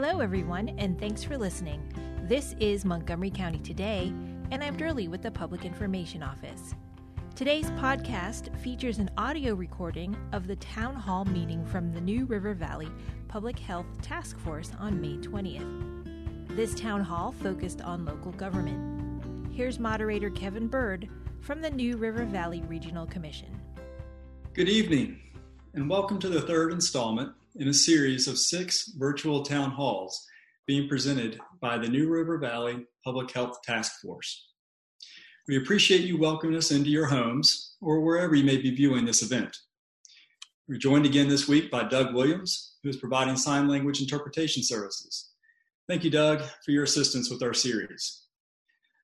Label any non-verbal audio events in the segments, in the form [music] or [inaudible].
Hello, everyone, and thanks for listening. This is Montgomery County Today, and I'm Durley with the Public Information Office. Today's podcast features an audio recording of the town hall meeting from the New River Valley Public Health Task Force on May 20th. This town hall focused on local government. Here's moderator Kevin Byrd from the New River Valley Regional Commission. Good evening, and welcome to the third installment in a series of six virtual town halls being presented by the New River Valley Public Health Task Force. We appreciate you welcoming us into your homes or wherever you may be viewing this event. We're joined again this week by Doug Williams, who is providing sign language interpretation services. Thank you, Doug, for your assistance with our series.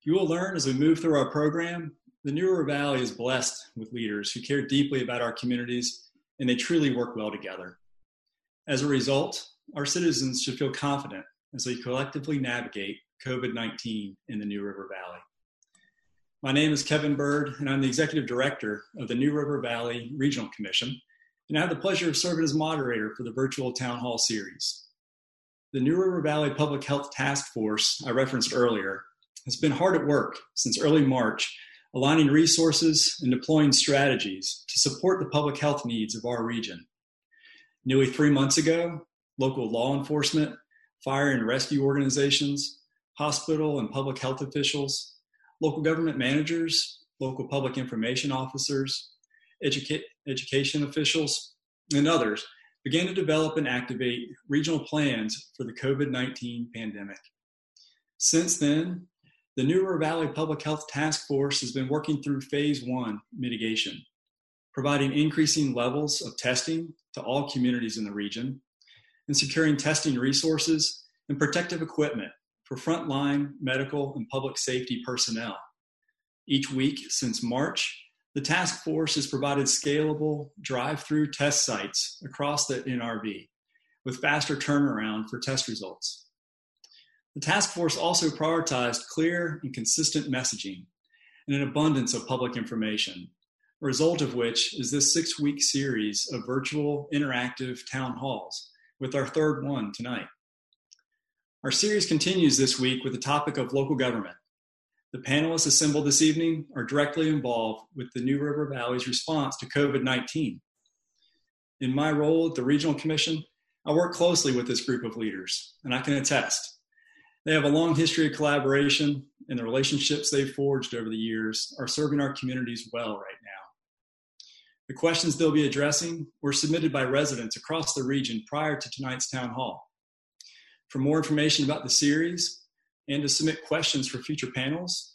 You will learn as we move through our program, the New River Valley is blessed with leaders who care deeply about our communities and they truly work well together. As a result, our citizens should feel confident as we collectively navigate COVID 19 in the New River Valley. My name is Kevin Byrd, and I'm the Executive Director of the New River Valley Regional Commission, and I have the pleasure of serving as moderator for the virtual Town Hall series. The New River Valley Public Health Task Force I referenced earlier has been hard at work since early March, aligning resources and deploying strategies to support the public health needs of our region. Nearly three months ago, local law enforcement, fire and rescue organizations, hospital and public health officials, local government managers, local public information officers, educa- education officials, and others began to develop and activate regional plans for the COVID 19 pandemic. Since then, the New River Valley Public Health Task Force has been working through phase one mitigation, providing increasing levels of testing to all communities in the region, and securing testing resources and protective equipment for frontline medical and public safety personnel. Each week since March, the task force has provided scalable drive through test sites across the NRV with faster turnaround for test results. The task force also prioritized clear and consistent messaging and an abundance of public information result of which is this six week series of virtual interactive town halls, with our third one tonight. Our series continues this week with the topic of local government. The panelists assembled this evening are directly involved with the New River Valley's response to COVID 19. In my role at the Regional Commission, I work closely with this group of leaders, and I can attest. They have a long history of collaboration, and the relationships they've forged over the years are serving our communities well right now. The questions they'll be addressing were submitted by residents across the region prior to tonight's town hall. For more information about the series and to submit questions for future panels,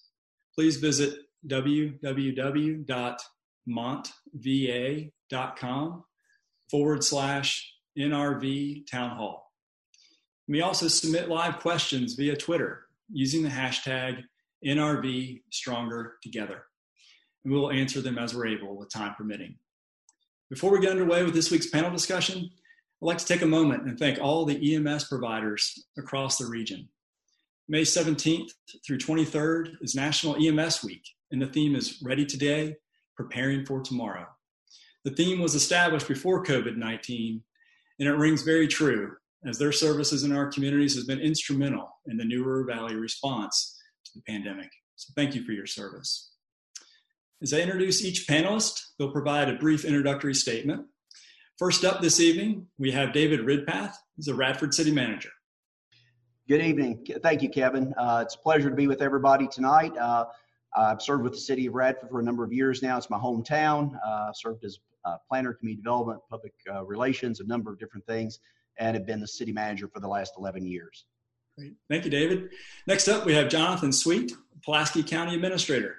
please visit www.montva.com forward slash NRV Town Hall. May also submit live questions via Twitter using the hashtag NRV Stronger Together and we will answer them as we're able with time permitting. Before we get underway with this week's panel discussion, I'd like to take a moment and thank all the EMS providers across the region. May 17th through 23rd is National EMS Week, and the theme is Ready Today, Preparing for Tomorrow. The theme was established before COVID 19, and it rings very true as their services in our communities has been instrumental in the New River Valley response to the pandemic. So thank you for your service. As I introduce each panelist, they'll provide a brief introductory statement. First up this evening, we have David Ridpath, who's a Radford City Manager. Good evening. Thank you, Kevin. Uh, it's a pleasure to be with everybody tonight. Uh, I've served with the city of Radford for a number of years now. It's my hometown. Uh, served as planner, community development, public uh, relations, a number of different things, and have been the city manager for the last 11 years. Great. Thank you, David. Next up, we have Jonathan Sweet, Pulaski County Administrator.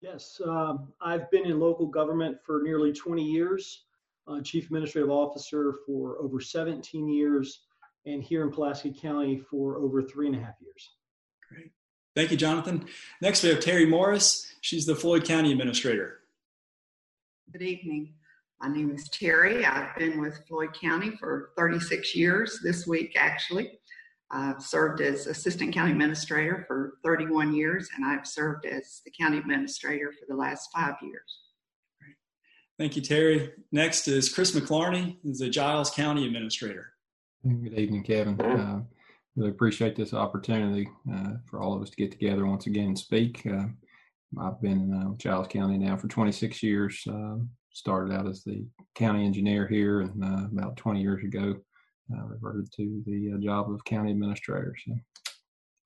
Yes, um, I've been in local government for nearly 20 years, uh, Chief Administrative Officer for over 17 years, and here in Pulaski County for over three and a half years. Great. Thank you, Jonathan. Next, we have Terry Morris. She's the Floyd County Administrator. Good evening. My name is Terry. I've been with Floyd County for 36 years this week, actually. I've served as Assistant County Administrator for 31 years, and I've served as the County Administrator for the last five years. Thank you, Terry. Next is Chris McKlarney, who's the Giles County Administrator. Good evening, Kevin. Uh, really appreciate this opportunity uh, for all of us to get together once again and speak. Uh, I've been uh, with Giles County now for 26 years. Uh, started out as the county engineer here, and uh, about 20 years ago, uh, reverted to the job of county administrator. So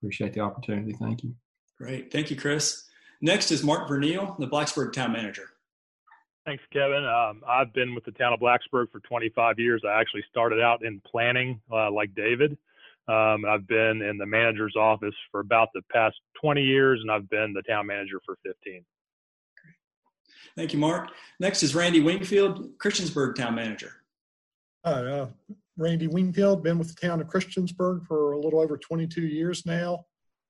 appreciate the opportunity. Thank you. Great. Thank you, Chris. Next is Marc Verniel, the Blacksburg Town Manager. Thanks, Kevin. Um, I've been with the town of Blacksburg for 25 years. I actually started out in planning, uh, like David. Um, I've been in the manager's office for about the past 20 years, and I've been the town manager for 15. Thank you, Mark. Next is Randy Wingfield, Christiansburg Town Manager. Hi, uh, Randy Wingfield, been with the town of Christiansburg for a little over 22 years now.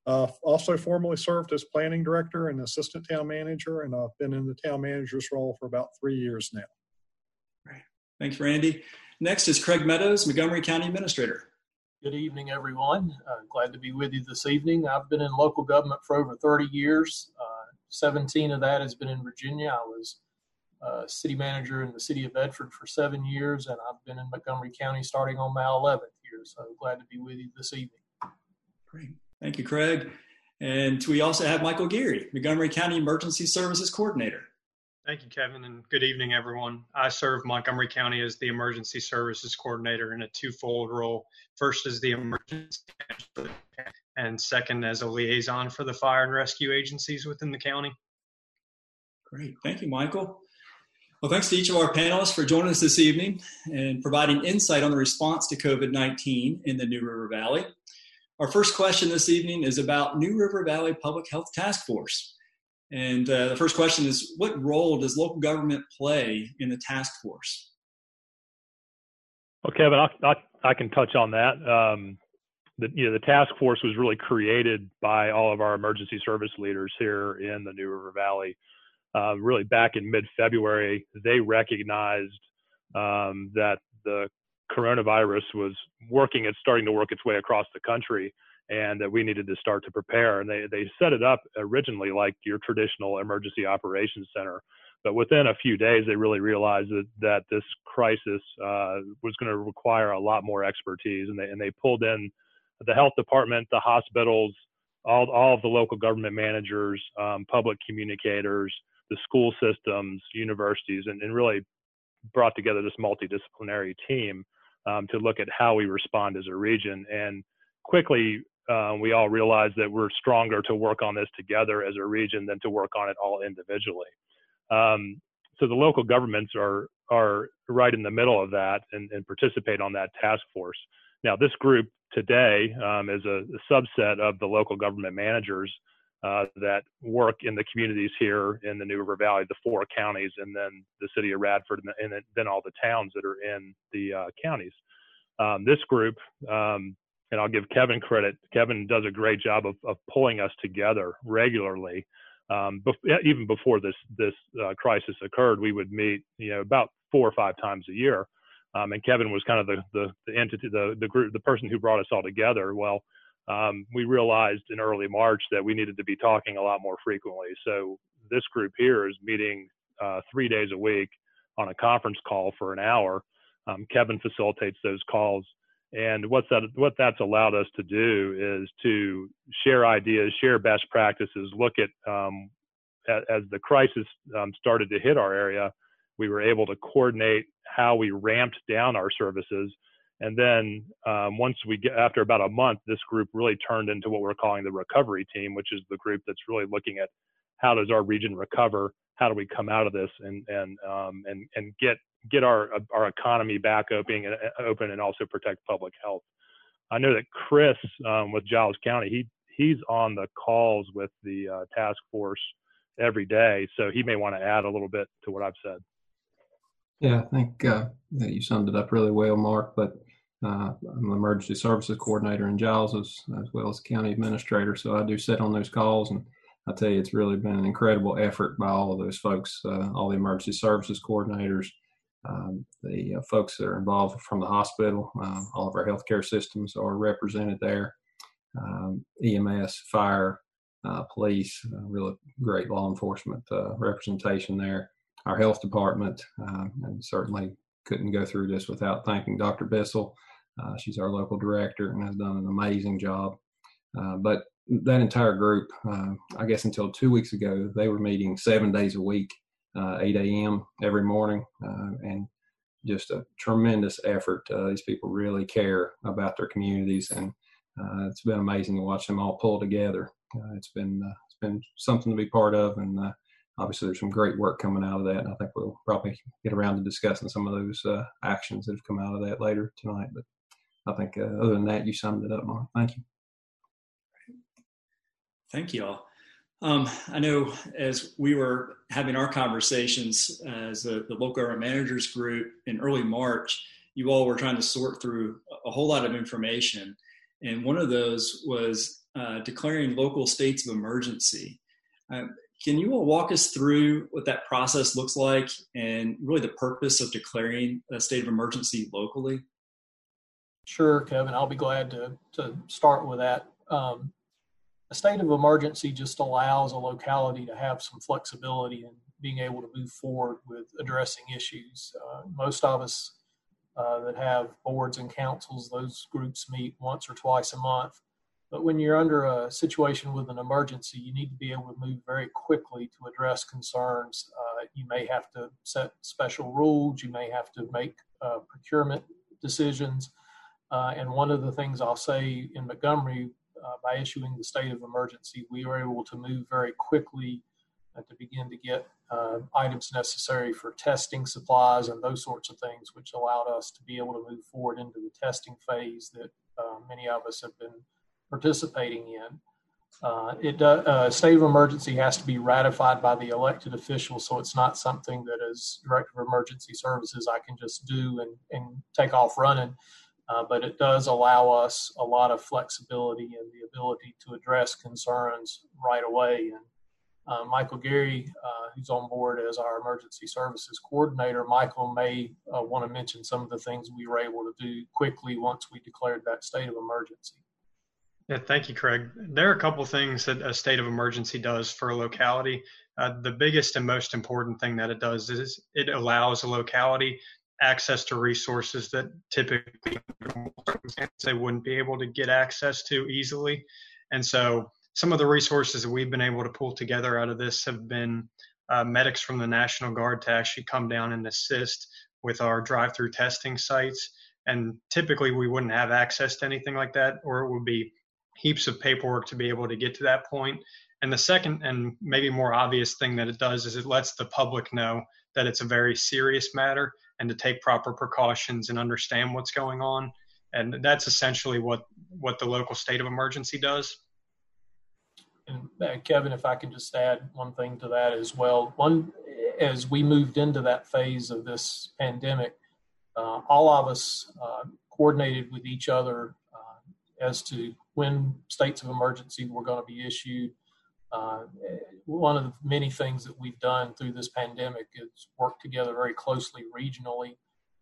Uh, also formerly served as planning director and assistant town manager, and I've been in the town manager's role for about three years now. Right. Thanks, Randy. Next is Craig Meadows, Montgomery County Administrator. Good evening, everyone. Uh, glad to be with you this evening. I've been in local government for over 30 years. Uh, 17 of that has been in Virginia. I was uh, city manager in the city of Bedford for seven years, and I've been in Montgomery County starting on my 11th year. So glad to be with you this evening. Great. Thank you, Craig. And we also have Michael Geary, Montgomery County Emergency Services Coordinator. Thank you, Kevin, and good evening, everyone. I serve Montgomery County as the Emergency Services Coordinator in a twofold role. First, as the emergency and second, as a liaison for the fire and rescue agencies within the county. Great. Thank you, Michael. Well, thanks to each of our panelists for joining us this evening and providing insight on the response to COVID 19 in the New River Valley. Our first question this evening is about New River Valley Public Health Task Force. And uh, the first question is What role does local government play in the task force? Well, Kevin, I, I, I can touch on that. Um, the, you know, the task force was really created by all of our emergency service leaders here in the New River Valley. Uh, really, back in mid February, they recognized um, that the coronavirus was working, it's starting to work its way across the country, and that we needed to start to prepare. And they, they set it up originally like your traditional emergency operations center. But within a few days, they really realized that, that this crisis uh, was going to require a lot more expertise. And they, and they pulled in the health department, the hospitals, all, all of the local government managers, um, public communicators, the school systems, universities, and, and really brought together this multidisciplinary team um, to look at how we respond as a region. And quickly, uh, we all realized that we're stronger to work on this together as a region than to work on it all individually. Um, so the local governments are are right in the middle of that and, and participate on that task force. Now, this group today um, is a, a, subset of the local government managers uh, that work in the communities here in the New River Valley, the four counties, and then the city of Radford, and, then all the towns that are in the uh, counties. Um, this group, um, and I'll give Kevin credit. Kevin does a great job of, of pulling us together regularly. Um, even before this this uh, crisis occurred, we would meet, you know, about four or five times a year. Um, and Kevin was kind of the, the, the entity, the the group, the person who brought us all together. Well, um, we realized in early March that we needed to be talking a lot more frequently. So this group here is meeting uh, three days a week on a conference call for an hour. Um, Kevin facilitates those calls, and what's that? What that's allowed us to do is to share ideas, share best practices, look at um, as, as, the crisis um, started to hit our area. We were able to coordinate how we ramped down our services and then um, once we get after about a month, this group really turned into what we're calling the recovery team, which is the group that's really looking at how does our region recover, how do we come out of this, and and um, and and get get our our economy back open and uh, open and also protect public health. I know that Chris um, with Giles County, he he's on the calls with the uh, task force every day, so he may want to add a little bit to what I've said. Yeah, I think uh, that you summed it up really well, Marc. But uh, I'm an emergency services coordinator in Giles as, as well as county administrator. So I do sit on those calls, and I tell you, it's really been an incredible effort by all of those folks, uh, all the emergency services coordinators, um, the uh, folks that are involved from the hospital. Uh, all of our healthcare systems are represented there. Um, EMS, fire, uh, police, uh, really great law enforcement representation there. Our health department, and certainly couldn't go through this without thanking Dr. Bissell Uh, she's our local director and has done an amazing job. Uh, but that entire group, uh, I guess until two weeks ago, they were meeting seven days a week, uh, 8 a.m. every morning, uh, and just a tremendous effort. Uh, these people really care about their communities, and it's been amazing to watch them all pull together. it's been it's been something to be part of, and obviously there's some great work coming out of that. And I think we'll probably get around to discussing some of those actions that have come out of that later tonight. But I think other than that, you summed it up, Marc. Thank you. Thank you all. Um, I know as we were having our conversations as the, local government managers group in early March, you all were trying to sort through a whole lot of information. And one of those was uh, declaring local states of emergency. Um, can you all walk us through what that process looks like and really the purpose of declaring a state of emergency locally? Sure, Kevin. I'll be glad to, to start with that. Um, a state of emergency just allows a locality to have some flexibility in being able to move forward with addressing issues. Uh, most of us uh, that have boards and councils, those groups meet once or twice a month. But when you're under a situation with an emergency, you need to be able to move very quickly to address concerns. Uh, you may have to set special rules, you may have to make uh, procurement decisions. Uh, and one of the things I'll say in Montgomery, uh, by issuing the state of emergency, we were able to move very quickly uh, to begin to get uh, items necessary for testing supplies and those sorts of things, which allowed us to be able to move forward into the testing phase that uh, many of us have been participating in. Uh, it uh, state of emergency has to be ratified by the elected officials, so it's not something that as director of emergency services I can just do and, and take off running. Uh, but it does allow us a lot of flexibility and the ability to address concerns right away. And uh, Michael Geary, uh, who's on board as our emergency services coordinator, Michael may uh, want to mention some of the things we were able to do quickly once we declared that state of emergency. Yeah, thank you, Craig. There are a couple things that a state of emergency does for a locality. Uh, the biggest and most important thing that it does is it allows a locality access to resources that typically they wouldn't be able to get access to easily. And so some of the resources that we've been able to pull together out of this have been uh, medics from the National Guard to actually come down and assist with our drive through testing sites. And typically we wouldn't have access to anything like that, or it would be heaps of paperwork to be able to get to that point. And the second and maybe more obvious thing that it does is it lets the public know that it's a very serious matter and to take proper precautions and understand what's going on. And that's essentially what, what the local state of emergency does. And uh, Kevin, if I can just add one thing to that as well. One, as we moved into that phase of this pandemic, uh, all of us uh, coordinated with each other uh, as to when states of emergency were going to be issued, uh, one of the many things that we've done through this pandemic is work together very closely regionally.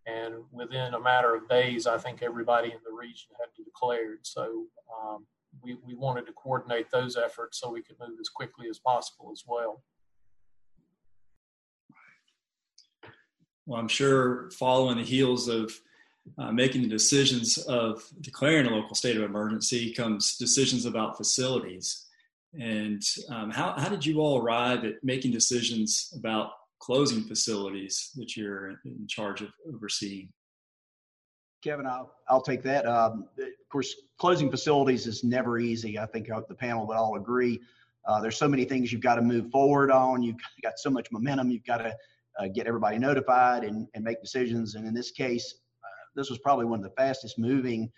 And within a matter of days, I think everybody in the region had declared. So um, we, we wanted to coordinate those efforts so we could move as quickly as possible as well. Well, I'm sure following the heels of uh, making the decisions of declaring a local state of emergency comes decisions about facilities. And um, how, how did you all arrive at making decisions about closing facilities that you're in charge of overseeing? Kevin, I'll, I'll take that. Um, of course, closing facilities is never easy. I think the panel would all agree. Uh, there's so many things you've got to move forward on. You've got so much momentum. You've got to uh, get everybody notified and, and make decisions. And in this case, uh, this was probably one of the fastest moving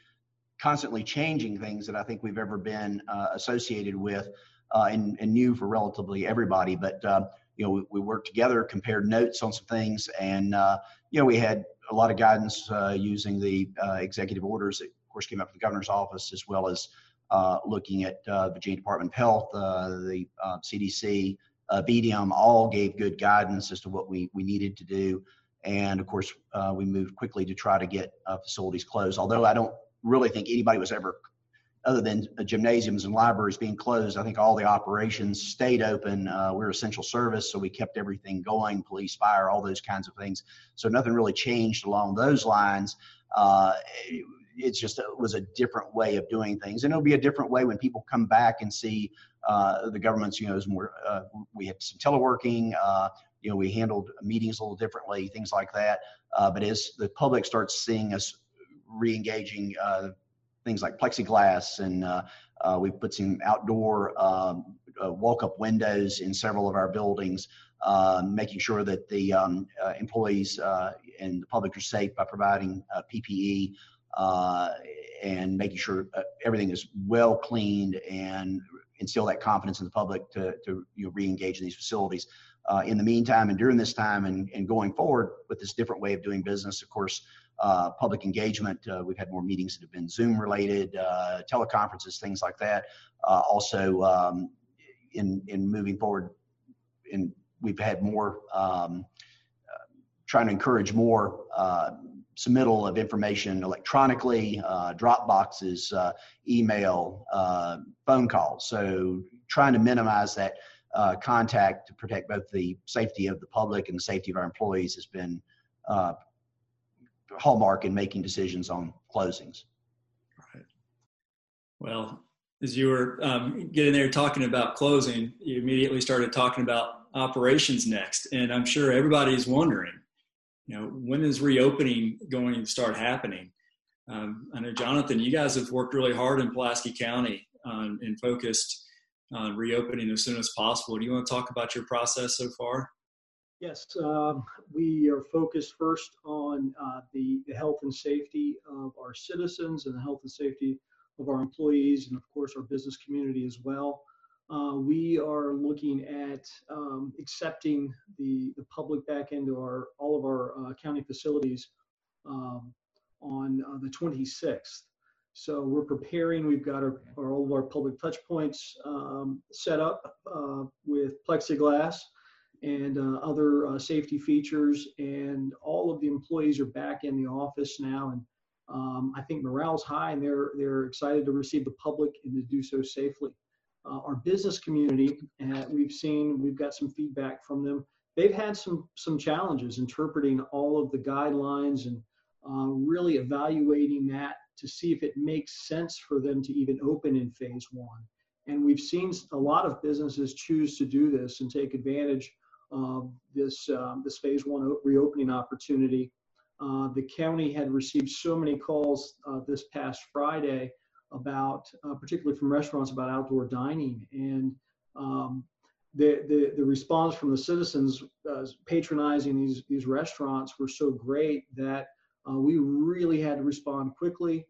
constantly changing things that I think we've ever been uh, associated with uh, and, and new for relatively everybody. But, uh, you know, we, we, worked together, compared notes on some things, and, uh, you know, we had a lot of guidance uh, using the uh, executive orders that, of course, came up from the governor's office, as well as looking at the Virginia Department of Health, the CDC, BDM, all gave good guidance as to what we, we needed to do. And of course, we moved quickly to try to get facilities closed. Although I don't really think anybody was ever, other than gymnasiums and libraries being closed, I think all the operations stayed open. Uh, we're essential service, so we kept everything going police, fire, all those kinds of things. So nothing really changed along those lines. Uh, it's just it was a different way of doing things, and it'll be a different way when people come back and see uh, the government's. You know, is more. Uh, we had some teleworking. Uh, you know, we handled meetings a little differently, things like that. Uh, but as the public starts seeing us re-engaging uh, things like plexiglass, and uh, we put some outdoor um, walk-up windows in several of our buildings. Um, making sure that the um, uh, employees uh, and the public are safe by providing uh, PPE and making sure everything is well cleaned and instill that confidence in the public to, to you know, re-engage in these facilities. Uh, in the meantime and during this time and, and going forward with this different way of doing business, of course, uh, public engagement. Uh, we've had more meetings that have been Zoom related, teleconferences, things like that. also, um, in in moving forward in we've had more um, uh, trying to encourage more uh, submittal of information electronically, uh, drop boxes, uh, email, uh, phone calls. So trying to minimize that uh, contact to protect both the safety of the public and the safety of our employees has been hallmark in making decisions on closings. Right. Well, as you were um, getting there talking about closing, you immediately started talking about operations next. And I'm sure everybody's wondering, you know, when is reopening going to start happening? Um, I know, Jonathan, you guys have worked really hard in Pulaski County um, and focused on reopening as soon as possible. Do you want to talk about your process so far? Yes, um, we are focused first on uh, the, the health and safety of our citizens and the health and safety of our employees and, of course, our business community as well. Uh, we are looking at um, accepting the, the public back into our all of our uh, county facilities um, on uh, the 26th. So we're preparing. We've got our, our all of our public touch points um, set up uh, with plexiglass and uh, other uh, safety features, and all of the employees are back in the office now. And um, I think morale's high, and they're they're excited to receive the public and to do so safely uh, our business community, and we've seen we've got some feedback from them. They've had some some challenges interpreting all of the guidelines and uh, really evaluating that to see if it makes sense for them to even open in phase one. And we've seen a lot of businesses choose to do this and take advantage this um, this phase one reopening opportunity. Uh, the county had received so many calls uh, this past Friday about, uh, particularly from restaurants, about outdoor dining. And um, the, the, the response from the citizens uh, patronizing these, these restaurants were so great that uh, we really had to respond quickly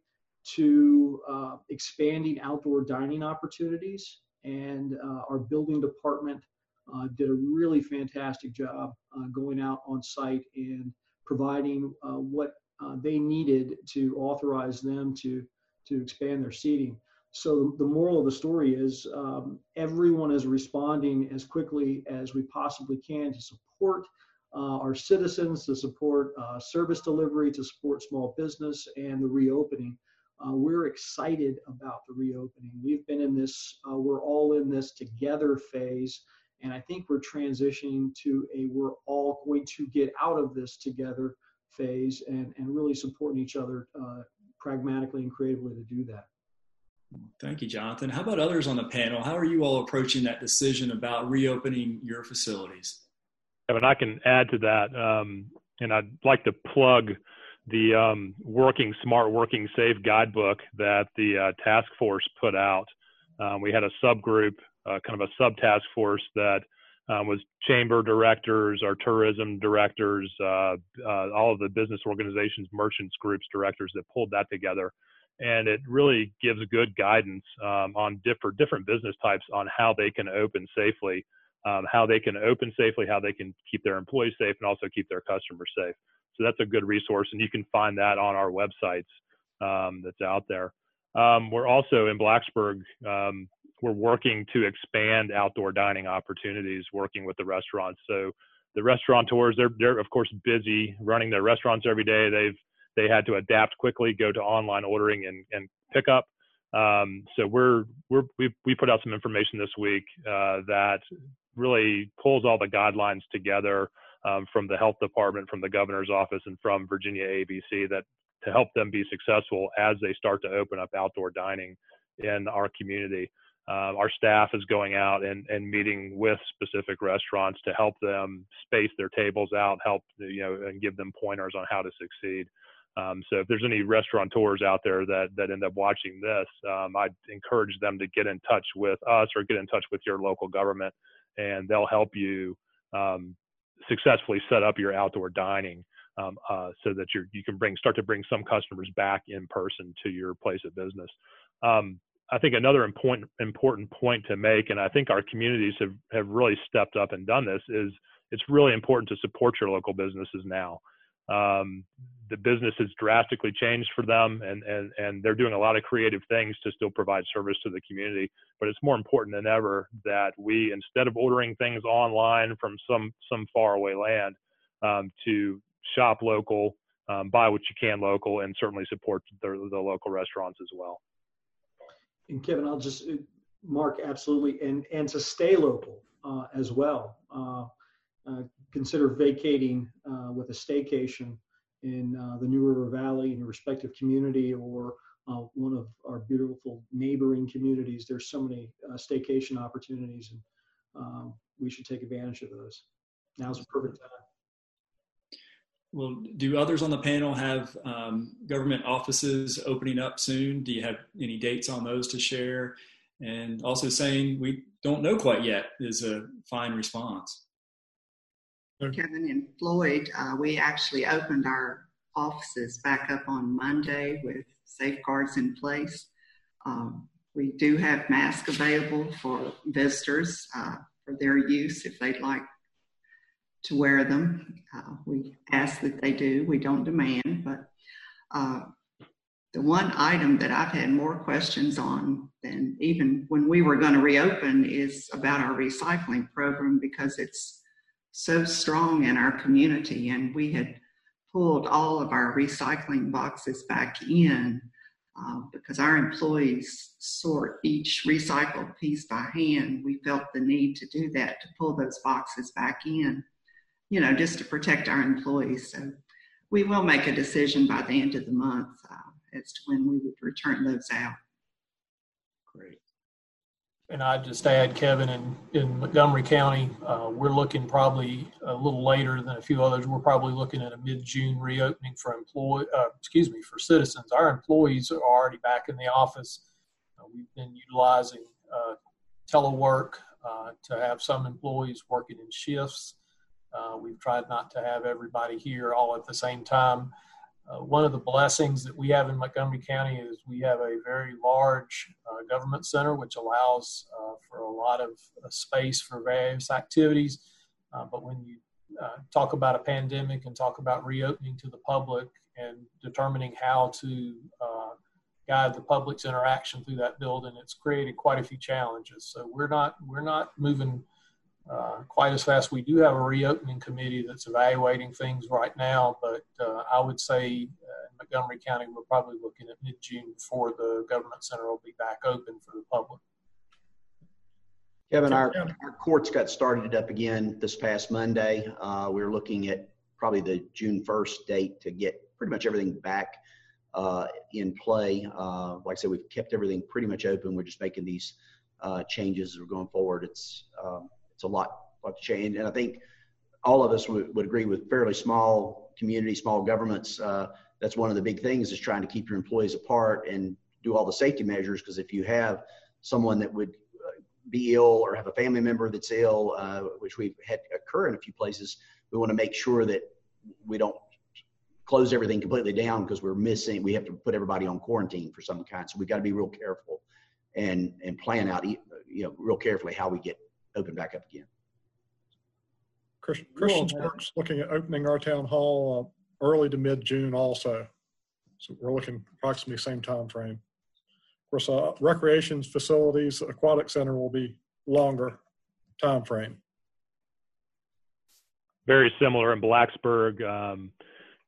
to uh, expanding outdoor dining opportunities. And our building department uh, did a really fantastic job going out on site and providing what they needed to authorize them to to expand their seating. So the moral of the story is um, everyone is responding as quickly as we possibly can to support uh, our citizens, to support uh, service delivery, to support small business and the reopening. Uh, we're excited about the reopening. We've been in this, uh, we're all in this together phase. And I think we're transitioning to a we're all going to get out of this together phase and, and really supporting each other uh, pragmatically and creatively to do that. Thank you, Jonathan. How about others on the panel? How are you all approaching that decision about reopening your facilities? Kevin, I can add to that, um, and I'd like to plug the um, Working Smart, Working Safe guidebook that the uh, task force put out. Um, we had a subgroup, kind of a sub task force that um, was chamber directors, our tourism directors, uh, uh, all of the business organizations, merchants groups directors that pulled that together. And it really gives good guidance um, on different different business types on how they can open safely, um, how they can open safely, how they can keep their employees safe, and also keep their customers safe. So that's a good resource, and you can find that on our websites um, that's out there. Um, we're also in Blacksburg um, we're working to expand outdoor dining opportunities, working with the restaurants. So the restaurateurs, they're they're of course busy running their restaurants every day. They've they had to adapt quickly, go to online ordering and and pickup. Um, so we're we're we we put out some information this week uh, that really pulls all the guidelines together um, from the health department, from the governor's office, and from Virginia ABC that to help them be successful as they start to open up outdoor dining in our community. Uh, our staff is going out and, and meeting with specific restaurants to help them space their tables out, help you know, and give them pointers on how to succeed. Um, so if there's any restaurateurs out there that that end up watching this, um, I'd encourage them to get in touch with us or get in touch with your local government, and they'll help you um, successfully set up your outdoor dining um, uh, so that you you can bring start to bring some customers back in person to your place of business. I think another important important point to make, and I think our communities have have really stepped up and done this, is it's really important to support your local businesses now. Um, the business has drastically changed for them, and, and, and they're doing a lot of creative things to still provide service to the community. But it's more important than ever that we, instead of ordering things online from some some faraway land, um, to shop local, um, buy what you can local, and certainly support the, the local restaurants as well. And Kevin, I'll just uh, mark absolutely, and and to stay local uh, as well. Uh, uh, consider vacating uh, with a staycation in uh, the New River Valley in your respective community or one of our beautiful neighboring communities. There's so many staycation opportunities, and um, we should take advantage of those. Now's the perfect time. Well, do others on the panel have um, government offices opening up soon? Do you have any dates on those to share? And also saying we don't know quite yet is a fine response. Kevin and Floyd, uh, we actually opened our offices back up on Monday with safeguards in place. Um, we do have masks available for visitors uh, for their use if they'd like to wear them. Uh, we ask that they do, we don't demand, but uh, the one item that I've had more questions on than even when we were going to reopen is about our recycling program because it's so strong in our community, and we had pulled all of our recycling boxes back in uh, because our employees sort each recycled piece by hand. We felt the need to do that to pull those boxes back in, you know, just to protect our employees. So we will make a decision by the end of the month uh, as to when we would return those out. Great and I'd just add, Kevin, in, in Montgomery County, uh, we're looking probably a little later than a few others. We're probably looking at a mid-June reopening for employee, uh, excuse me, for citizens. Our employees are already back in the office. Uh, we've been utilizing uh, telework uh, to have some employees working in shifts. We've tried not to have everybody here all at the same time. Uh, one of the blessings that we have in Montgomery County is we have a very large uh, government center, which allows uh, for a lot of uh, space for various activities. Uh, but when you uh, talk about a pandemic and talk about reopening to the public and determining how to guide the public's interaction through that building, it's created quite a few challenges. So we're not we're not moving uh, quite as fast. We do have a reopening committee that's evaluating things right now, but uh, I would say uh, in Montgomery County, we're probably looking at mid June before the government center will be back open for the public. Kevin, our, our courts got started up again this past Monday. Uh, we are looking at probably the June 1st date to get pretty much everything back uh, in play. Uh, like I said, we've kept everything pretty much open. We're just making these changes as we're going forward. It's um, it's a lot, lot to change. And I think all of us would, would agree with fairly small community, small governments. Uh, that's one of the big things is trying to keep your employees apart and do all the safety measures. Because if you have someone that would uh, be ill or have a family member that's ill, uh, which we've had occur in a few places, we want to make sure that we don't close everything completely down because we're missing. We have to put everybody on quarantine for some kind. So we've got to be real careful and and plan out, you know, real carefully how we get open back up again. Christiansburg's looking at opening our town hall uh, early to mid June also. So we're looking approximately same time frame. Of course, uh, recreations facilities, aquatic center will be longer time frame. Very similar in Blacksburg. Um,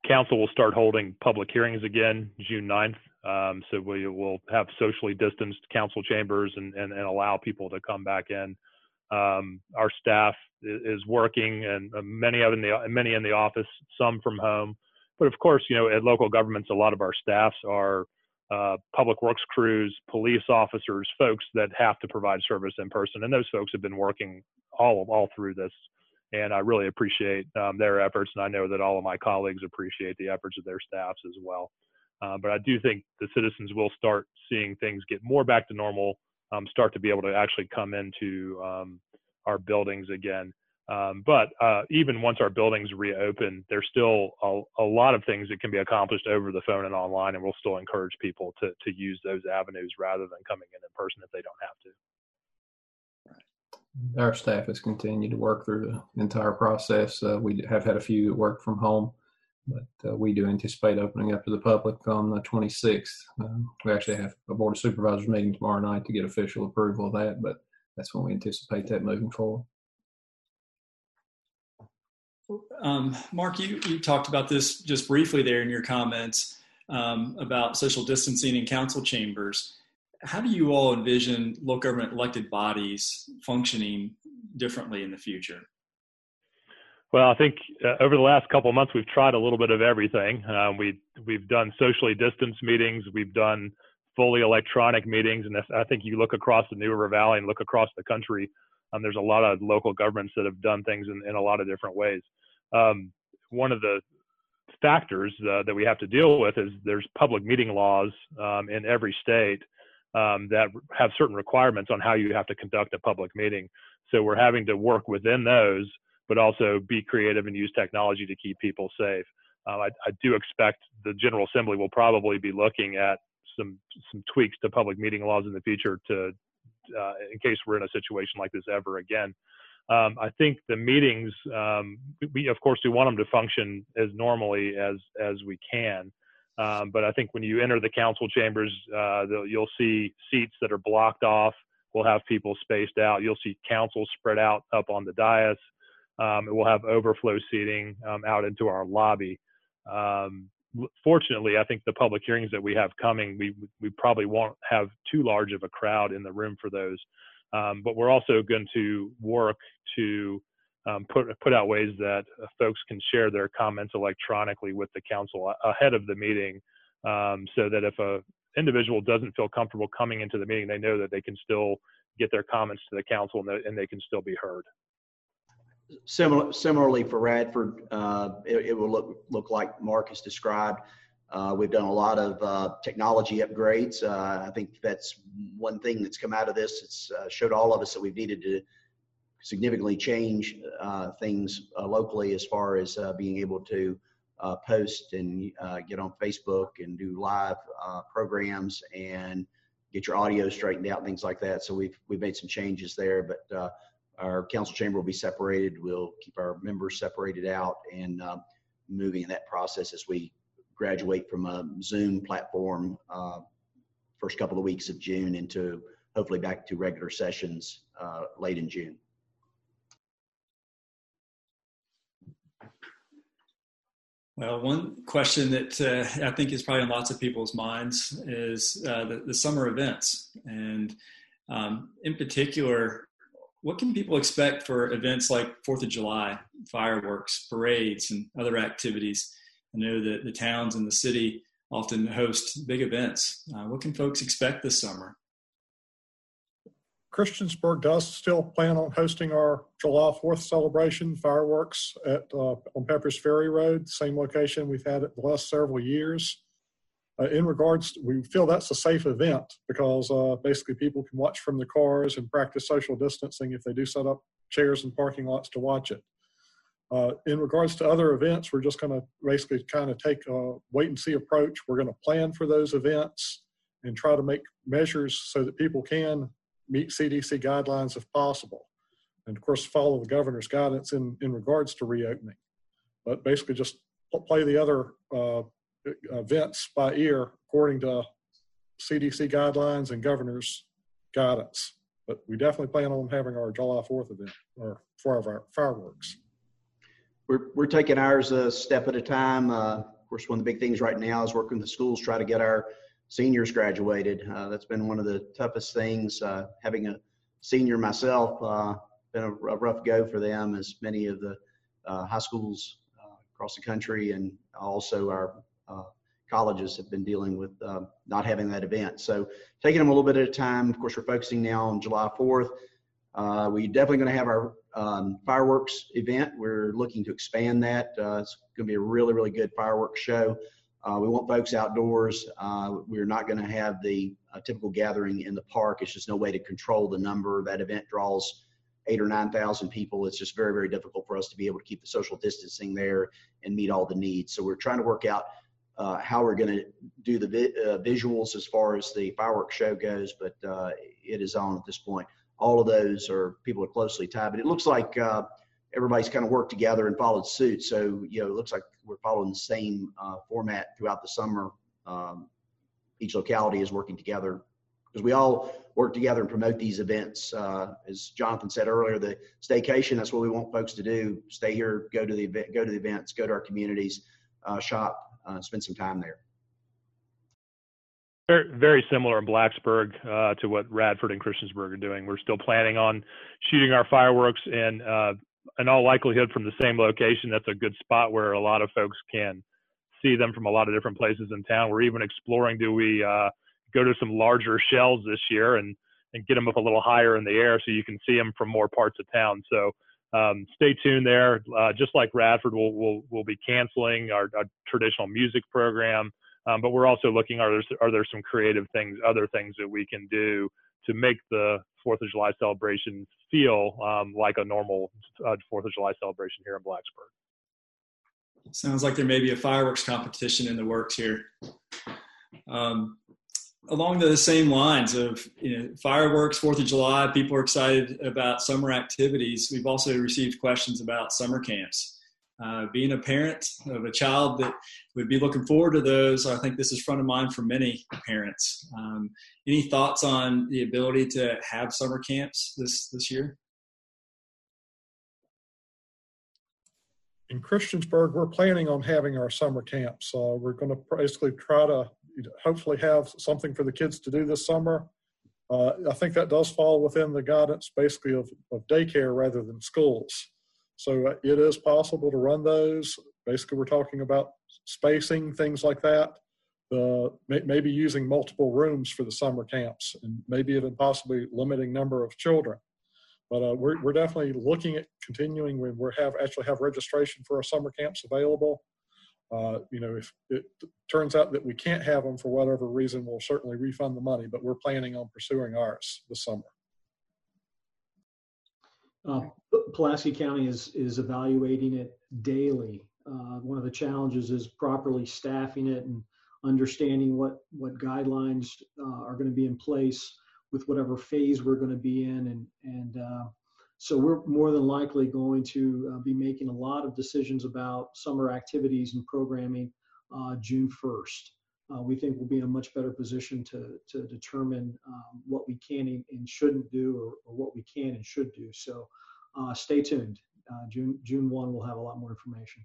council will start holding public hearings again June 9th. Um, so we will have socially distanced council chambers and, and, and allow people to come back in. Um, our staff is working, and uh, many of in the many in the office, some from home, But of course, you know, at local governments, a lot of our staffs are uh, public works crews, police officers, folks that have to provide service in person, and those folks have been working all all through this. And I really appreciate um, their efforts, and I know that all of my colleagues appreciate the efforts of their staffs as well. Uh, but I do think the citizens will start seeing things get more back to normal, um, start to be able to actually come into um, our buildings again. Um, but uh, even once our buildings reopen, there's still a, a, lot of things that can be accomplished over the phone and online, and we'll still encourage people to, to use those avenues rather than coming in in person if they don't have to. Our staff has continued to work through the entire process. Uh, we have had a few that work from home, but uh, we do anticipate opening up to the public on the 26th. Um, we actually have a board of supervisors meeting tomorrow night to get official approval of that, but that's when we anticipate that moving forward. Um, Marc, you, you talked about this just briefly there in your comments um, about social distancing in council chambers. How do you all envision local government elected bodies functioning differently in the future? Well, I think uh, over the last couple of months, we've tried a little bit of everything. Uh, we we've done socially distanced meetings, we've done fully electronic meetings, and I think you look across the New River Valley and look across the country, um, there's a lot of local governments that have done things in, in a lot of different ways. Um, one of the factors uh, that we have to deal with is there's public meeting laws um, in every state um, that have certain requirements on how you have to conduct a public meeting. So we're having to work within those, but also be creative and use technology to keep people safe. Uh, I, I, do expect the General Assembly will probably be looking at some some tweaks to public meeting laws in the future to uh, in case we're in a situation like this ever again. Um, I think the meetings, um, we of course we want them to function as normally as as we can. Um, but I think when you enter the council chambers, uh, you'll see seats that are blocked off. We'll have people spaced out. You'll see council spread out up on the dais. Um, we'll have overflow seating um, out into our lobby. Um, fortunately, I think the public hearings that we have coming, we we probably won't have too large of a crowd in the room for those. Um, but we're also going to work to um, put put out ways that uh, folks can share their comments electronically with the council ahead of the meeting, um, so that if a individual doesn't feel comfortable coming into the meeting, they know that they can still get their comments to the council and, the, and they can still be heard. Similar, similarly for Radford, uh, it, it, will look look like Marc has described. Uh, we've done a lot of uh, technology upgrades. Uh, I think that's one thing that's come out of this. It's uh, showed all of us that we've needed to significantly change uh, things locally as far as being able to post and get on Facebook and do live programs and get your audio straightened out, things like that. So we've we've made some changes there, but our council chamber will be separated. We'll keep our members separated out and uh, moving in that process as we graduate from a Zoom platform uh, first couple of weeks of June into hopefully back to regular sessions uh, late in June. Well, one question that uh, I think is probably in lots of people's minds is uh, the, the, summer events. And um, in particular, what can people expect for events like Fourth of July, fireworks, parades, and other activities? I know that the towns and the city often host big events. Uh, what can folks expect this summer? Christiansburg does still plan on hosting our July 4th celebration fireworks at uh, on Peppers Ferry Road, same location we've had it the last several years. Uh, in regards, to, we feel that's a safe event because uh, basically people can watch from the cars and practice social distancing if they do set up chairs and parking lots to watch it. Uh, in regards to other events, we're just going to basically kind of take a wait and see approach. We're going to plan for those events and try to make measures so that people can meet CDC guidelines if possible. And of course, follow the governor's guidance in, in regards to reopening. But basically, just play the other uh, events by ear according to CDC guidelines and governor's guidance. But we definitely plan on having our July 4th event or our fireworks. We're, we're taking ours a step at a time. Uh, of course, one of the big things right now is working with the schools, try to get our seniors graduated. Uh, that's been one of the toughest things. Uh, having a senior myself, uh, been a, rough go for them, as many of the uh, high schools uh, across the country, and also our colleges have been dealing with not having that event. So taking them a little bit at a time. Of course, we're focusing now on July 4th. Uh, we're definitely going to have our um, fireworks event. We're looking to expand that. Uh, it's going to be a really, really good fireworks show. Uh, we want folks outdoors. Uh, we're not going to have the uh, typical gathering in the park. It's just no way to control the number. That event draws eight or 9,000 people. It's just very, very difficult for us to be able to keep the social distancing there and meet all the needs. So we're trying to work out uh, how we're going to do the vi- uh, visuals as far as the fireworks show goes, but uh, it is on at this point. All of those are people are closely tied, but it looks like everybody's kind of worked together and followed suit. So, you know, it looks like we're following the same uh, format throughout the summer. Um, each locality is working together because we all work together and promote these events. Uh, as Jonathan said earlier, the staycation, that's what we want folks to do. Stay here, go to the event, go to the events, go to our communities, uh, shop, uh, spend some time there. Very, very similar in Blacksburg uh, to what Radford and Christiansburg are doing. We're still planning on shooting our fireworks in uh, in all likelihood from the same location. That's a good spot where a lot of folks can see them from a lot of different places in town. We're even exploring do we uh, go to some larger shells this year and and get them up a little higher in the air so you can see them from more parts of town. So um, stay tuned there. Uh, just like Radford, we'll, we'll, we'll be canceling our, our traditional music program, um, but we're also looking are there, are there some creative things, other things that we can do to make the Fourth of July celebration feel um, like a normal uh, Fourth of July celebration here in Blacksburg. Sounds like there may be a fireworks competition in the works here. Um, along the same lines of you know, fireworks, Fourth of July, people are excited about summer activities. We've also received questions about summer camps. Uh, being a parent of a child that would be looking forward to those, I think this is front of mind for many parents. Um, any thoughts on the ability to have summer camps this this year? In Christiansburg, we're planning on having our summer camps. Uh, we're going to basically try to hopefully have something for the kids to do this summer. Uh, I think that does fall within the guidance basically of, of daycare rather than schools. So uh, it is possible to run those. Basically, we're talking about spacing, things like that. Maybe using multiple rooms for the summer camps, and maybe even possibly limiting number of children. But uh, we're we're definitely looking at continuing when we have actually have registration for our summer camps available. Uh, you know, if it turns out that we can't have them for whatever reason, we'll certainly refund the money. But we're planning on pursuing ours this summer. Uh, Pulaski County is is evaluating it daily. Uh, one of the challenges is properly staffing it and understanding what what guidelines uh, are going to be in place with whatever phase we're going to be in, and and uh, so we're more than likely going to uh, be making a lot of decisions about summer activities and programming uh, June 1st. we think we'll be in a much better position to to determine um, what we can and shouldn't do, or, or what we can and should do. So uh, stay tuned. Uh, June June one, we'll have a lot more information.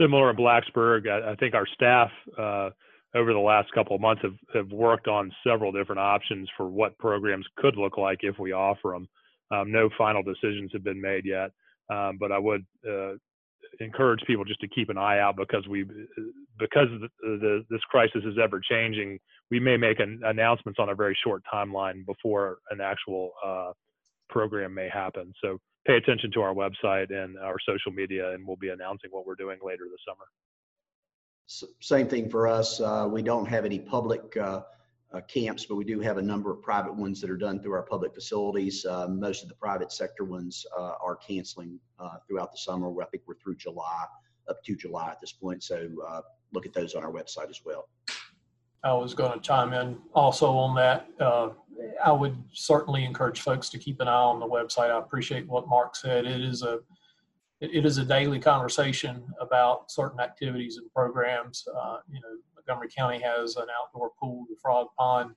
Similar in Blacksburg, I, I think our staff uh, over the last couple of months have, have worked on several different options for what programs could look like if we offer them. Um, no final decisions have been made yet, um, but I would uh, encourage people just to keep an eye out because we because the, the, this crisis is ever changing. We may make an, announcements on a very short timeline before an actual uh, program may happen. So pay attention to our website and our social media, and we'll be announcing what we're doing later this summer. Same thing for us. Uh, we don't have any public uh, uh, camps, but we do have a number of private ones that are done through our public facilities. Uh, most of the private sector ones uh, are canceling uh, throughout the summer. I think we're through July, up to July at this point. So look at those on our website as well. I was going to chime in also on that. I would certainly encourage folks to keep an eye on the website. I appreciate what Marc said. It is a it is a daily conversation about certain activities and programs. Uh, you know, Montgomery County has an outdoor pool, the Frog Pond.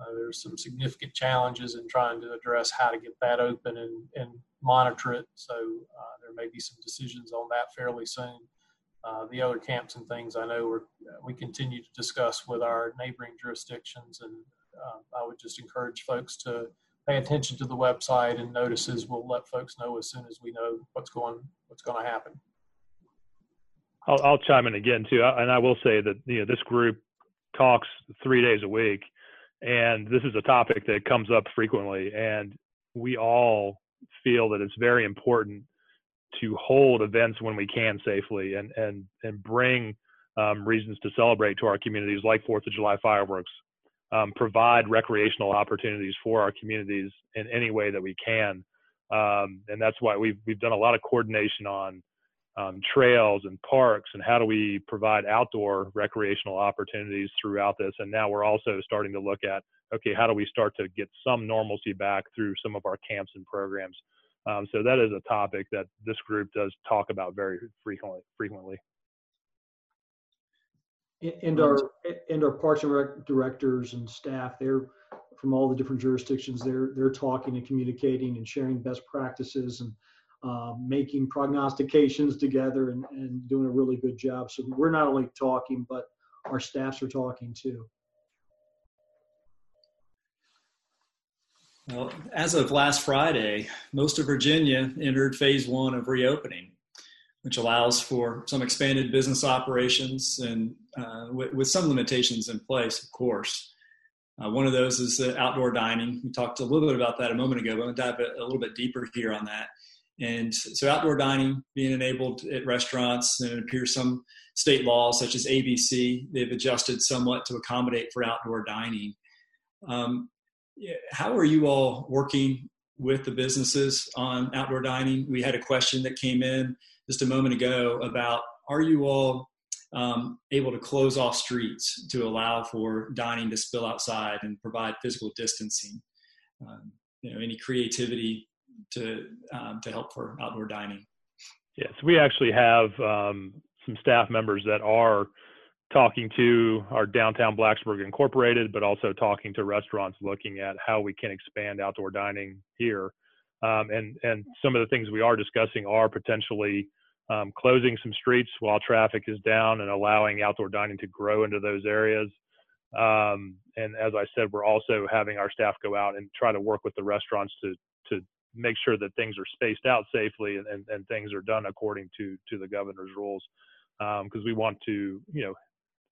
Uh, there's some significant challenges in trying to address how to get that open and, and monitor it. So uh, there may be some decisions on that fairly soon. Uh, the other camps and things I know we're, we continue to discuss with our neighboring jurisdictions, and uh, I would just encourage folks to pay attention to the website and notices. We'll let folks know as soon as we know what's going what's going to happen. I'll, I'll chime in again too, and I will say that you know this group talks three days a week, and this is a topic that comes up frequently, and we all feel that it's very important to hold events when we can safely and and and bring um, reasons to celebrate to our communities like Fourth of July fireworks. Um, provide recreational opportunities for our communities in any way that we can, um, and that's why we've we've done a lot of coordination on um, trails and parks and how do we provide outdoor recreational opportunities throughout this. And now we're also starting to look at okay, how do we start to get some normalcy back through some of our camps and programs. Um, so that is a topic that this group does talk about very frequently. Frequently. And our and our parks and rec directors and staff, they're from all the different jurisdictions. They're they're talking and communicating and sharing best practices and uh, making prognostications together and, and doing a really good job. So we're not only talking, but our staffs are talking too. Well, as of last Friday, most of Virginia entered phase one of reopening, which allows for some expanded business operations and uh, with, with, some limitations in place, of course. Uh, one of those is outdoor dining. We talked a little bit about that a moment ago, but I'm going to dive a, a little bit deeper here on that. And so, outdoor dining being enabled at restaurants, and it appears some state laws, such as ABC, they've adjusted somewhat to accommodate for outdoor dining. Um, how are you all working with the businesses on outdoor dining? We had a question that came in just a moment ago about are you all um, able to close off streets to allow for dining to spill outside and provide physical distancing? Um, you know, any creativity to um, to help for outdoor dining? Yes, we actually have um, some staff members that are talking to our downtown Blacksburg Incorporated, but also talking to restaurants looking at how we can expand outdoor dining here. Um, and and some of the things we are discussing are potentially um, closing some streets while traffic is down and allowing outdoor dining to grow into those areas. Um, and as I said, we're also having our staff go out and try to work with the restaurants to to make sure that things are spaced out safely and, and, and things are done according to to the governor's rules because um, we want to you know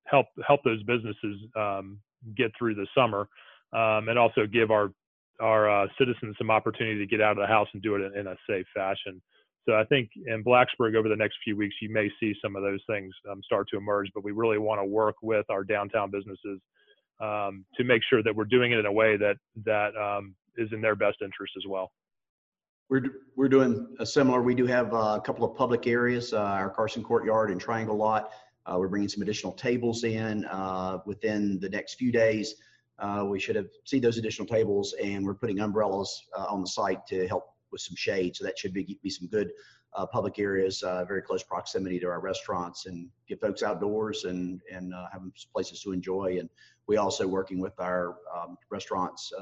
help help those businesses um, get through the summer, um, and also give our our uh, citizens some opportunity to get out of the house and do it in, in, a safe fashion. So I think in Blacksburg over the next few weeks, you may see some of those things um, start to emerge. But we really want to work with our downtown businesses um, to make sure that we're doing it in a way that that um, is in their best interest as well. We're, we're doing a similar. We do have a couple of public areas, uh, our Carson Courtyard and Triangle Lot uh, we're bringing some additional tables in uh, within the next few days. Uh, we should have see those additional tables, and we're putting umbrellas uh, on the site to help with some shade. So that should be, be some good uh, public areas, uh, very close proximity to our restaurants, and get folks outdoors and and have places to enjoy. And we also working with our um, restaurants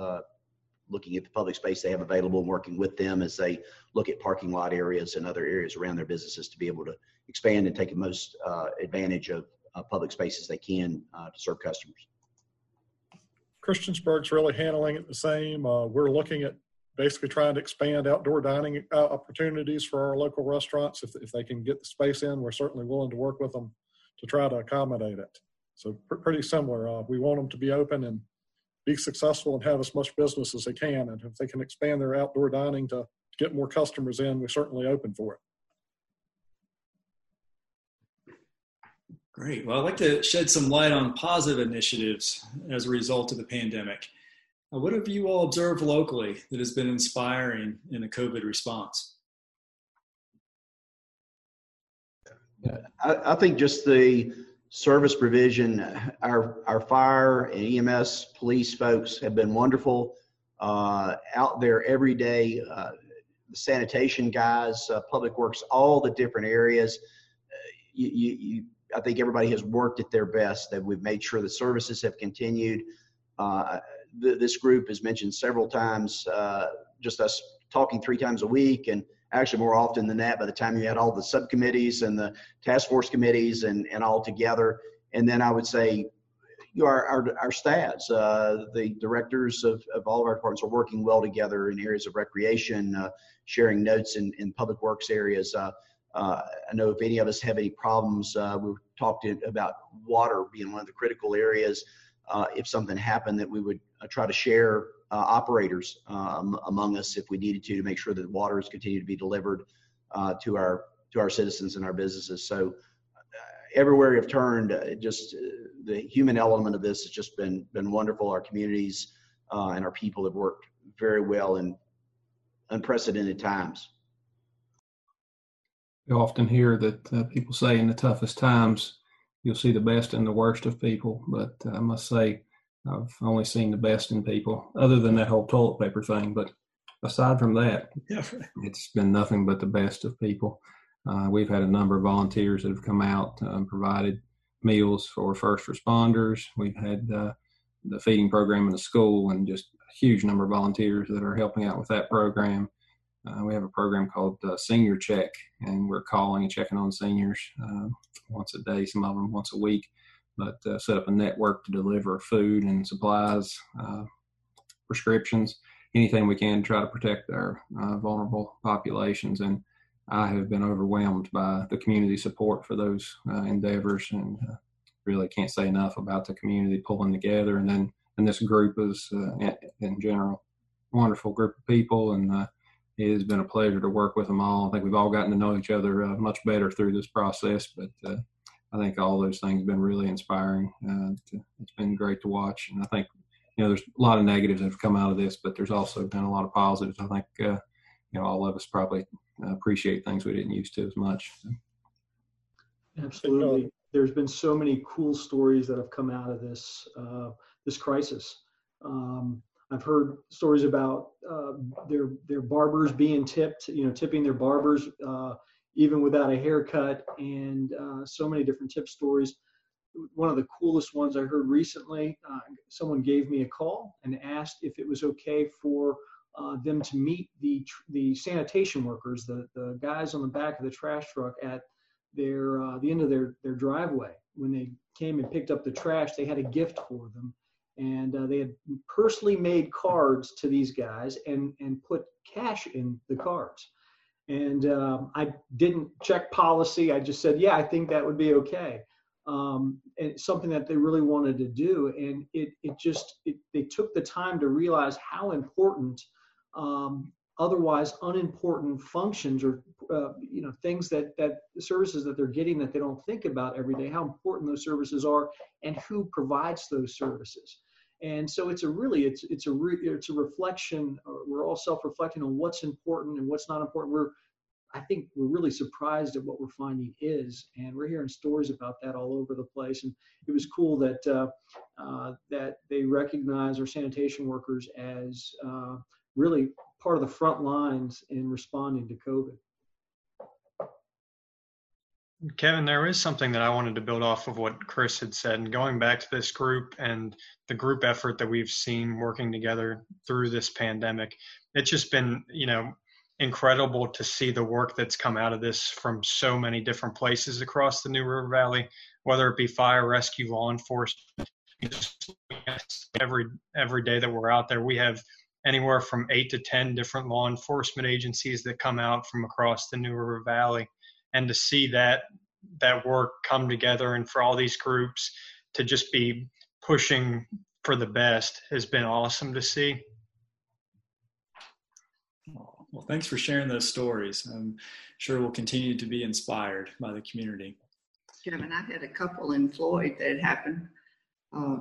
looking at the public space they have available and working with them as they look at parking lot areas and other areas around their businesses to be able to expand and take the most uh, advantage of uh, public spaces they can uh, to serve customers. Christiansburg's really handling it the same. Uh, we're looking at basically trying to expand outdoor dining uh, opportunities for our local restaurants. If, if they can get the space in, we're certainly willing to work with them to try to accommodate it. So pr- pretty similar. Uh, we want them to be open and be successful and have as much business as they can. And if they can expand their outdoor dining to get more customers in, we're certainly open for it. Great. Well, I'd like to shed some light on positive initiatives as a result of the pandemic. What have you all observed locally that has been inspiring in the COVID response? I, I think just the service provision, our, our fire and EMS police folks have been wonderful uh, out there every day. Uh, the sanitation guys, uh, public works, all the different areas. Uh, you, you, I think everybody has worked at their best. That we've made sure the services have continued. Th- this group is mentioned several times, uh, just us talking three times a week, and actually more often than that. By the time you had all the subcommittees and the task force committees and and all together, and then I would say you know, our, our, our staffs, uh, the directors of, of all of our departments are working well together in areas of recreation, uh, sharing notes in, in public works areas. Uh, uh I know if any of us have any problems, uh, we talked about water being one of the critical areas. Uh, if something happened, that we would try to share operators um, among us if we needed to to make sure that water is continued to be delivered to our to our citizens and our businesses. So everywhere we've turned, uh, just uh, the human element of this has just been been wonderful. Our communities uh, and our people have worked very well in unprecedented times. You often hear that uh, people say in the toughest times you'll see the best and the worst of people, but I must say I've only seen the best in people, other than that whole toilet paper thing. But aside from that, yeah. it's been nothing but the best of people. Uh, we've had a number of volunteers that have come out and um, provided meals for first responders. We've had uh, the feeding program in the school and just a huge number of volunteers that are helping out with that program. Uh, we have a program called uh, Senior Check, and we're calling and checking on seniors uh, once a day, some of them once a week, but uh, set up a network to deliver food and supplies, prescriptions, anything we can to try to protect our vulnerable populations. And I have been overwhelmed by the community support for those uh, endeavors, and uh, really can't say enough about the community pulling together. And then, and this group is uh, in general wonderful group of people, and uh, it has been a pleasure to work with them all. I think we've all gotten to know each other uh, much better through this process, but uh, I think all those things have been really inspiring. To, it's been great to watch, and I think you know there's a lot of negatives that have come out of this, but there's also been a lot of positives. I think you know all of us probably appreciate things we didn't used to as much. Absolutely. There's been so many cool stories that have come out of this uh, this crisis. Um, I've heard stories about uh, their their barbers being tipped, you know, tipping their barbers uh, even without a haircut, and uh, so many different tip stories. One of the coolest ones I heard recently, uh, someone gave me a call and asked if it was okay for uh, them to meet the the sanitation workers, the the guys on the back of the trash truck at their uh, the end of their their driveway. When they came and picked up the trash, they had a gift for them, and uh, they had personally made cards to these guys and and put cash in the cards. And um, I didn't check policy. I just said, yeah, I think that would be okay. Um, and something that they really wanted to do. And it, it just, it, they took the time to realize how important um, otherwise unimportant functions or uh, you know things that that services that they're getting that they don't think about every day how important those services are and who provides those services and so it's a really it's it's a re, it's a reflection we're all self-reflecting on what's important and what's not important we're i think we're really surprised at what we're finding is and we're hearing stories about that all over the place and it was cool that uh, uh, that they recognize our sanitation workers as uh, really part of the front lines in responding to COVID. Kevin, there is something that I wanted to build off of what Chris had said, and going back to this group and the group effort that we've seen working together through this pandemic. It's just been, you know, incredible to see the work that's come out of this from so many different places across the New River Valley, whether it be fire, rescue, law enforcement. Every every day that we're out there, we have anywhere from eight to 10 different law enforcement agencies that come out from across the New River Valley. And to see that that work come together and for all these groups to just be pushing for the best has been awesome to see. Well, thanks for sharing those stories. I'm sure we'll continue to be inspired by the community. Kevin, I had a couple in Floyd that happened. Uh,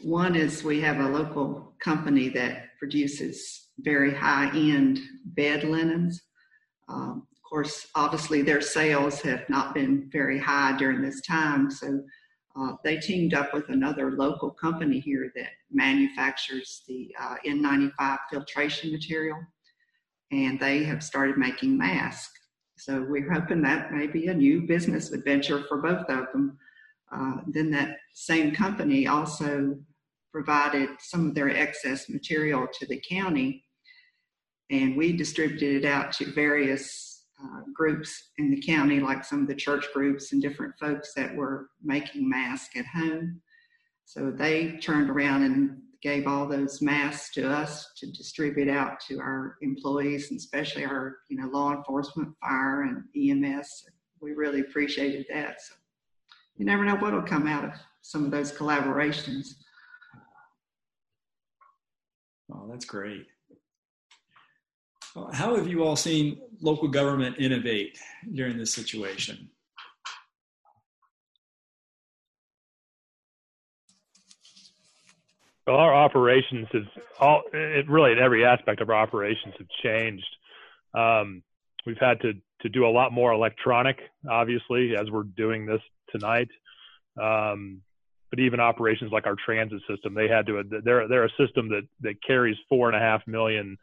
one is we have a local company that produces very high end bed linens. Um, of course, obviously, their sales have not been very high during this time. So uh, they teamed up with another local company here that manufactures the uh, N95 filtration material, and they have started making masks. So we're hoping that may be a new business adventure for both of them. Uh, then that same company also provided some of their excess material to the county, and we distributed it out to various uh, groups in the county, like some of the church groups and different folks that were making masks at home. So they turned around and gave all those masks to us to distribute out to our employees and especially our you know law enforcement fire and ems we really appreciated that. So you never know what will come out of some of those collaborations. Oh that's great how have you all seen local government innovate during this situation Well, our operations has all it really in every aspect of our operations have changed. Um, we've had to to do a lot more electronic, obviously, as we're doing this tonight. Um, but even operations like our transit system, they had to they're they're a system that that carries four and a half million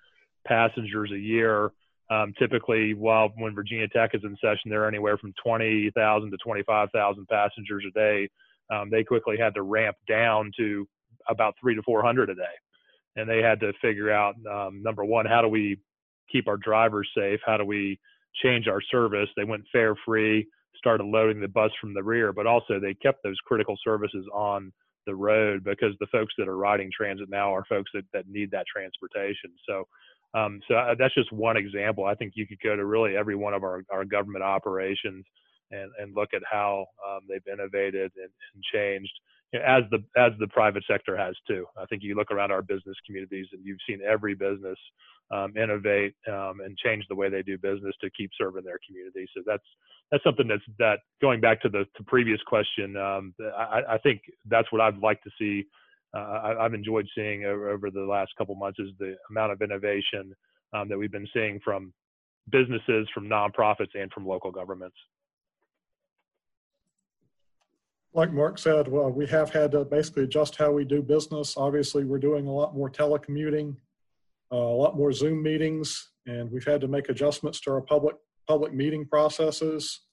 passengers a year. Um, typically, while when Virginia Tech is in session, they're anywhere from 20,000 to 25,000 passengers a day. Um, they quickly had to ramp down to about three to 400 a day. And they had to figure out um, number one, how do we keep our drivers safe? How do we change our service? They went fare free, started loading the bus from the rear, but also they kept those critical services on the road because the folks that are riding transit now are folks that, that need that transportation. So, um, so uh, that's just one example. I think you could go to really every one of our, our government operations and, and look at how um, they've innovated and, and changed as the as the private sector has too. I think you look around our business communities and you've seen every business um, innovate um, and change the way they do business to keep serving their community. So that's that's something that's that going back to the to previous question. Um, I, I, think that's what I'd like to see. I, have enjoyed seeing over, over, the last couple months is the amount of innovation um, that we've been seeing from businesses, from nonprofits, and from local governments like Marc said, well, we have had to basically adjust how we do business. Obviously, we're doing a lot more telecommuting, uh, a lot more Zoom meetings, and we've had to make adjustments to our public public meeting processes.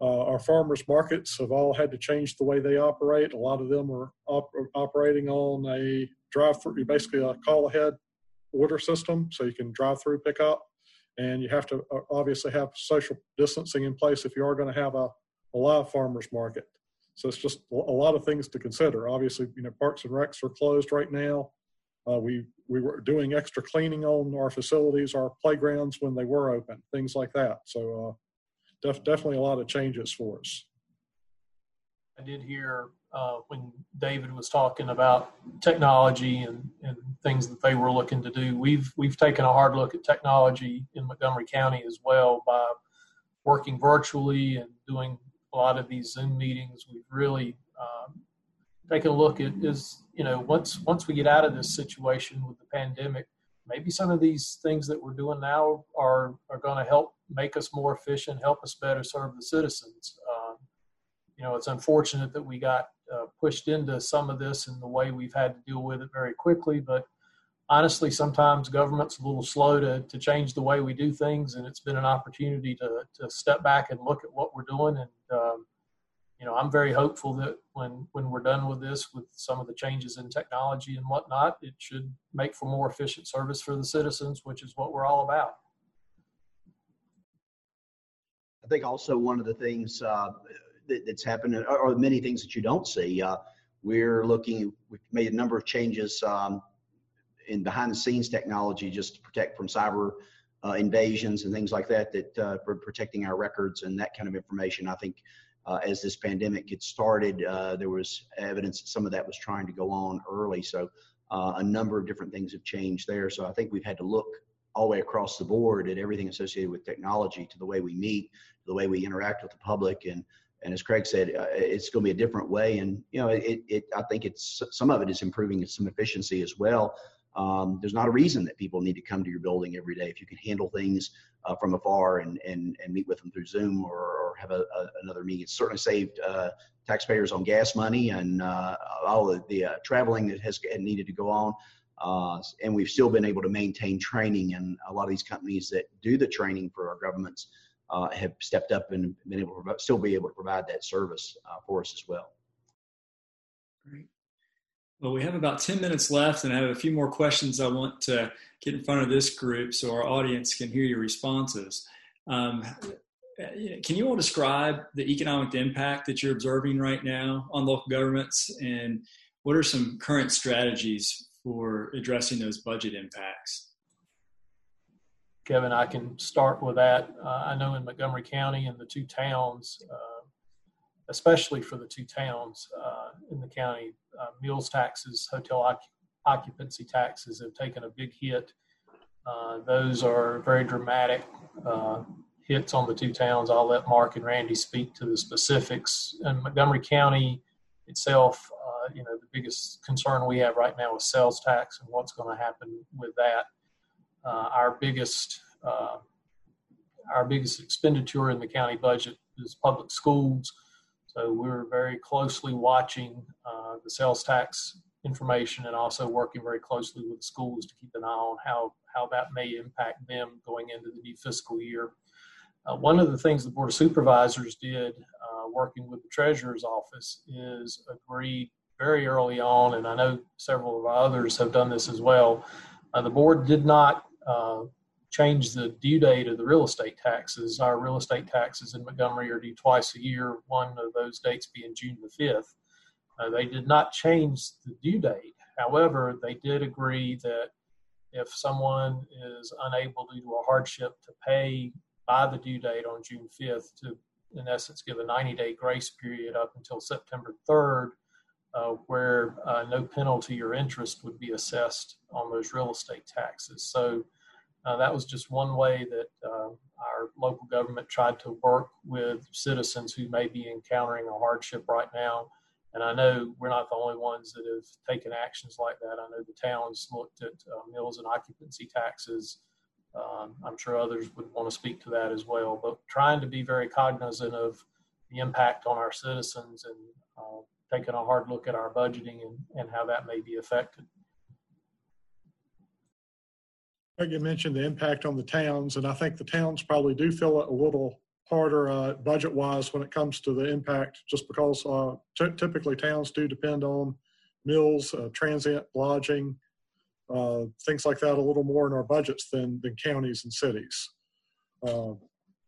Uh, our farmers markets have all had to change the way they operate. A lot of them are op- operating on a drive-through, basically a call-ahead order system, so you can drive through, pick up, and you have to uh, obviously have social distancing in place if you are going to have a, a live farmers market. So it's just a lot of things to consider. Obviously, you know, parks and recs are closed right now. Uh, we we were doing extra cleaning on our facilities, our playgrounds when they were open, things like that. So uh, def- definitely a lot of changes for us. I did hear uh, when David was talking about technology and, and things that they were looking to do. We've we've taken a hard look at technology in Montgomery County as well by working virtually and doing a lot of these Zoom meetings, we've really um, taken a look at is you know once once we get out of this situation with the pandemic, maybe some of these things that we're doing now are are going to help make us more efficient, help us better serve the citizens. Um, you know, it's unfortunate that we got uh, pushed into some of this in the way we've had to deal with it very quickly, but honestly, sometimes government's a little slow to, to change the way we do things, and it's been an opportunity to, to step back and look at what we're doing. And um, you know, I'm very hopeful that when when we're done with this, with some of the changes in technology and whatnot, it should make for more efficient service for the citizens, which is what we're all about. I think also one of the things uh, that, that's happened, or many things that you don't see. Uh, we're looking. We've made a number of changes um, in behind the scenes technology just to protect from cyber uh, invasions and things like that, that uh, for protecting our records and that kind of information. I think uh, as this pandemic gets started, uh, there was evidence that some of that was trying to go on early. So a number of different things have changed there. So I think we've had to look all the way across the board at everything associated with technology to the way we meet, the way we interact with the public and and as Craig said, uh, it's going to be a different way. And you know, it, it I think it's some of it is improving some efficiency as well um, there's not a reason that people need to come to your building every day. If you can handle things uh, from afar and, and, and meet with them through Zoom or, or have a, a, another meeting, it's certainly saved uh, taxpayers on gas money and uh, all the, the uh, traveling that has needed to go on. Uh, and we've still been able to maintain training, and a lot of these companies that do the training for our governments uh, have stepped up and been able to still be able to provide that service for us as well. Great. Well, we have about 10 minutes left, and I have a few more questions I want to get in front of this group so our audience can hear your responses. Um, can you all describe the economic impact that you're observing right now on local governments and what are some current strategies for addressing those budget impacts? Kevin, I can start with that. Uh, I know in Montgomery County and the two towns, uh, especially for the two towns uh, in the county, uh, meals taxes, hotel occupancy taxes have taken a big hit. Uh, those are very dramatic uh, hits on the two towns. I'll let Marc and Randy speak to the specifics. In Montgomery County itself, you know, the biggest concern we have right now is sales tax and what's going to happen with that. Uh, our biggest uh, our biggest expenditure in the county budget is public schools. So we're very closely watching uh, the sales tax information and also working very closely with the schools to keep an eye on how, how that may impact them going into the new fiscal year. Uh, one of the things the Board of Supervisors did, uh, working with the Treasurer's Office, is agree very early on, and I know several of others have done this as well. Uh, the board did not uh, change the due date of the real estate taxes. Our real estate taxes in Montgomery are due twice a year, one of those dates being June the 5th. Uh, they did not change the due date. However, they did agree that if someone is unable due to a hardship to pay by the due date on June 5th, to in essence give a 90 day grace period up until September 3rd, uh, where uh, no penalty or interest would be assessed on those real estate taxes. So uh, that was just one way that uh, our local government tried to work with citizens who may be encountering a hardship right now. And I know we're not the only ones that have taken actions like that. I know the towns looked at uh, mills and occupancy taxes. Um, I'm sure others would want to speak to that as well. But trying to be very cognizant of the impact on our citizens and uh, taking a hard look at our budgeting and, and how that may be affected. You mentioned the impact on the towns, and I think the towns probably do feel it a little harder uh, budget wise when it comes to the impact, just because uh, t- typically towns do depend on mills, uh, transient lodging, uh, things like that a little more in our budgets than, than counties and cities. Uh,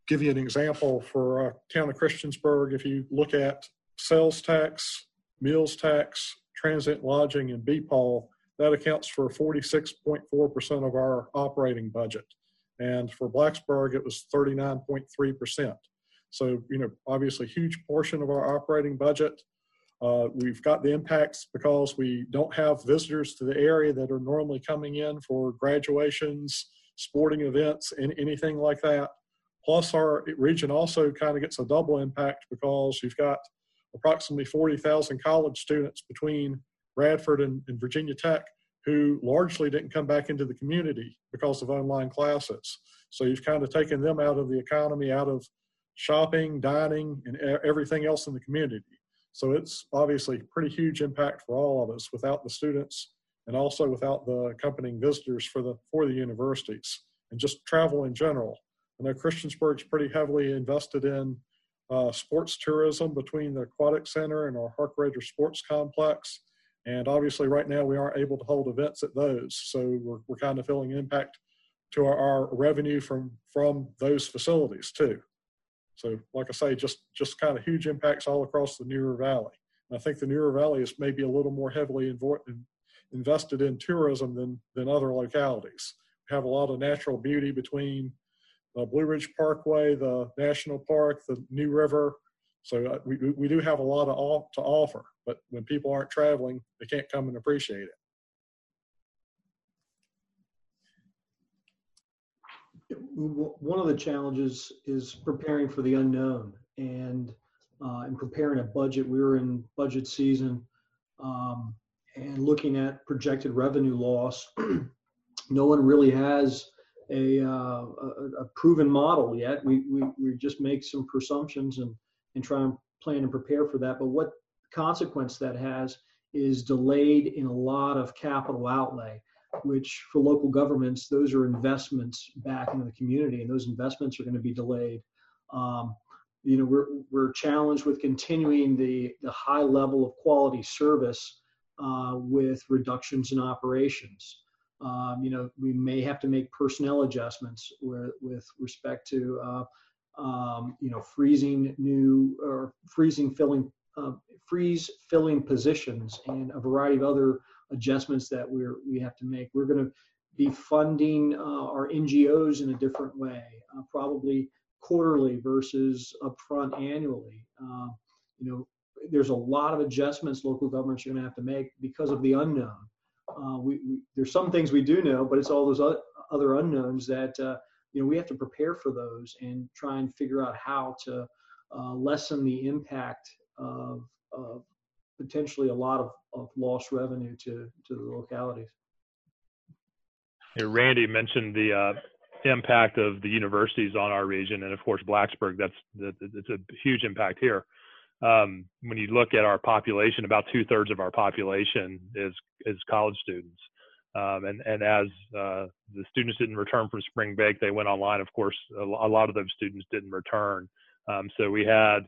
give you an example for uh, town of Christiansburg, if you look at sales tax, meals tax, transit lodging, and BPOL, that accounts for 46.4% of our operating budget. And for Blacksburg, it was 39.3%. So, you know, obviously, huge portion of our operating budget. Uh, we've got the impacts because we don't have visitors to the area that are normally coming in for graduations, sporting events, and anything like that. Plus, our region also kind of gets a double impact because you've got approximately 40,000 college students between Radford and, and, Virginia Tech who largely didn't come back into the community because of online classes. So you've kind of taken them out of the economy, out of shopping, dining, and everything else in the community. So it's obviously pretty huge impact for all of us without the students and also without the accompanying visitors for the for the universities and just travel in general. I know Christiansburg's pretty heavily invested in uh, sports tourism between the Aquatic Center and our Harkrader Sports Complex. And obviously, right now, we aren't able to hold events at those. So we're, we're kind of feeling impact to our, our revenue from, from those facilities too. So, like I say, just, just kind of huge impacts all across the New River Valley. And I think the New River Valley is maybe a little more heavily invo- invested in tourism than, than other localities. We have a lot of natural beauty between the Blue Ridge Parkway, the National Park, the New River. So uh, we, we do have a lot of all, to offer, but when people aren't traveling, they can't come and appreciate it. One of the challenges is preparing for the unknown and uh, and preparing a budget. We were in budget season um, and looking at projected revenue loss. [clears throat] no one really has a, uh, a, a, proven model yet. We, we, we just make some presumptions and, and try and plan and prepare for that. But what consequence that has is delayed in a lot of capital outlay, which for local governments, those are investments back into the community, and those investments are going to be delayed. Um, you know, we're, we're challenged with continuing the, the high level of quality service uh, with reductions in operations. Um, you know, we may have to make personnel adjustments with, with respect to, uh, um, you know, freezing new or freezing filling, uh, freeze filling positions and a variety of other adjustments that we're we have to make. We're going to be funding uh, our NGOs in a different way, uh, probably quarterly versus upfront annually. Uh, you know, there's a lot of adjustments local governments are going to have to make because of the unknown. Uh, we, we, there's some things we do know, but it's all those other unknowns that uh, you know we have to prepare for those and try and figure out how to uh, lessen the impact of, of potentially a lot of, of lost revenue to to the localities. Yeah, Randy mentioned the uh, impact of the universities on our region, and of course Blacksburg. That's it's a huge impact here. Um, when you look at our population, about two thirds of our population is is college students, um, and and as uh, the students didn't return from spring break, they went online. Of course, a, lot of those students didn't return. Um, so we had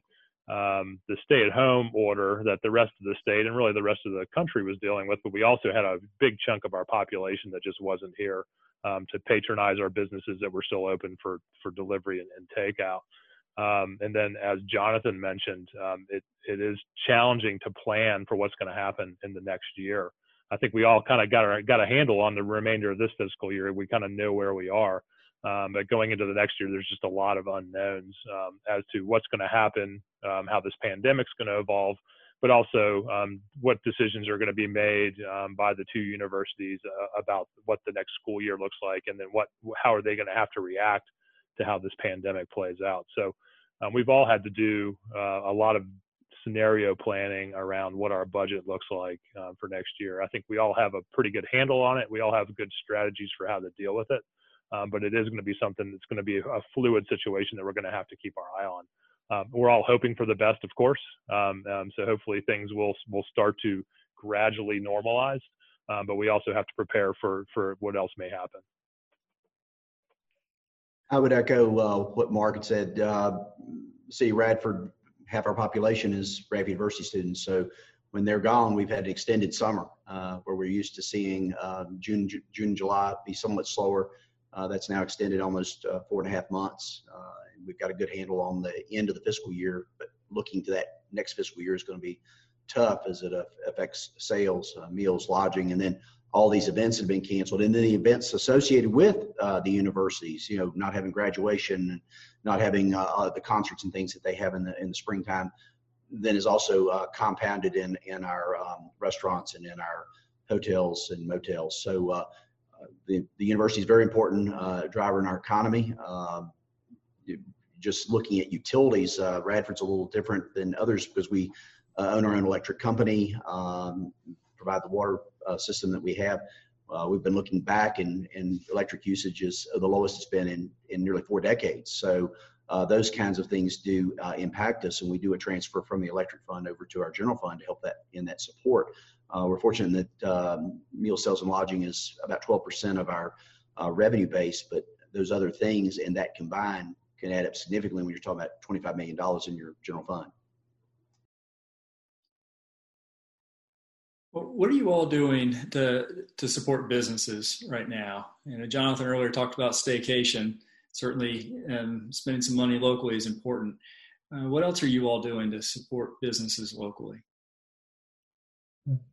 um, the stay-at-home order that the rest of the state and really the rest of the country was dealing with, but we also had a big chunk of our population that just wasn't here um, to patronize our businesses that were still open for for delivery and, and takeout. Um, and then, as Jonathan mentioned, um, it it is challenging to plan for what's going to happen in the next year. I think we all kind of got a, got a handle on the remainder of this fiscal year. We kind of know where we are. Um, but going into the next year, there's just a lot of unknowns um, as to what's going to happen, um, how this pandemic's going to evolve, but also um, what decisions are going to be made by the two universities uh, about what the next school year looks like, and then what how are they going to have to react to how this pandemic plays out. So um, we've all had to do uh, a lot of scenario planning around what our budget looks like uh, for next year. I think we all have a pretty good handle on it. We all have good strategies for how to deal with it. Um, but it is going to be something that's going to be a fluid situation that we're going to have to keep our eye on. Um, we're all hoping for the best, of course. Um, um so hopefully things will will start to gradually normalize. Um, but we also have to prepare for for what else may happen. I would echo uh, what Marc had said. Uh, see, Radford, half our population is Radford University students. So when they're gone, we've had an extended summer uh, where we're used to seeing uh, June, June, July be somewhat slower. Uh, that's now extended almost uh, four and a half months. We've got a good handle on the end of the fiscal year, but looking to that next fiscal year is going to be tough as it affects sales, meals, lodging, and then all these events have been canceled. And then the events associated with uh, the universities, you know, not having graduation, not having the concerts and things that they have in the in the springtime, then is also compounded in in our um, restaurants and in our hotels and motels. So the, the university is very important uh, driver in our economy. Um, just looking at utilities, uh, Radford's a little different than others because we uh, own our own electric company, um, provide the water uh, system that we have. Uh, we've been looking back, and, and electric usage is the lowest it's been in, in nearly four decades. So uh, those kinds of things do uh, impact us, and we do a transfer from the electric fund over to our general fund to help that in that support. Uh, we're fortunate that um, meal sales and lodging is about 12% of our uh, revenue base, but those other things and that combined can add up significantly when you're talking about $25 million in your general fund. What are you all doing to to support businesses right now? You know, Jonathan earlier talked about staycation. Certainly, um, spending some money locally is important. Uh, what else are you all doing to support businesses locally?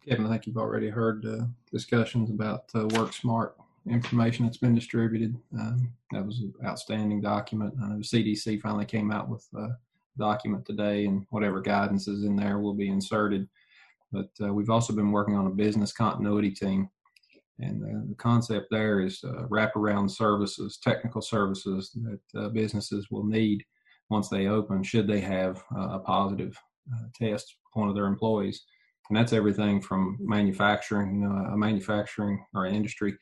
Kevin, I think you've already heard uh, discussions about uh, Work Smart information that's been distributed. Um, that was an outstanding document. The CDC finally came out with a document today, and whatever guidance is in there will be inserted. But uh, we've also been working on a business continuity team. And uh, the concept there is uh, wraparound services, technical services that uh, businesses will need once they open, should they have a positive test one of their employees and that's everything from manufacturing. A manufacturing or industry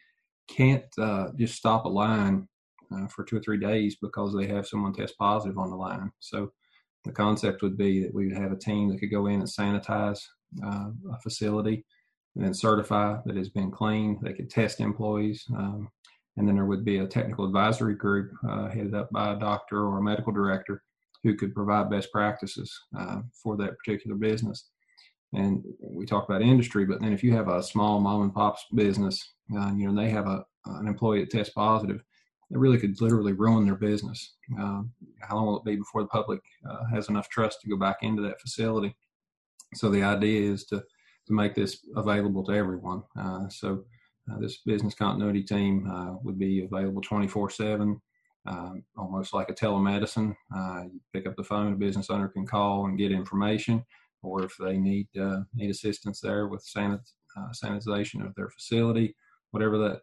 can't uh, just stop a line uh, for two or three days because they have someone test positive on the line. So the concept would be that we would have a team that could go in and sanitize uh, a facility and then certify that it's been cleaned. They could test employees. Um, and then there would be a technical advisory group uh, headed up by a doctor or a medical director who could provide best practices uh, for that particular business. And we talk about industry, but then if you have a small mom and pop's business, uh, you know, they have a an employee that tests positive, it really could literally ruin their business. Uh, how long will it be before the public uh, has enough trust to go back into that facility? So the idea is to to make this available to everyone. Uh, so uh, this business continuity team uh, would be available 24 7, um, almost like a telemedicine. Uh, you pick up the phone, a business owner can call and get information, or if they need uh, need assistance there with sanit- sanitization of their facility, whatever that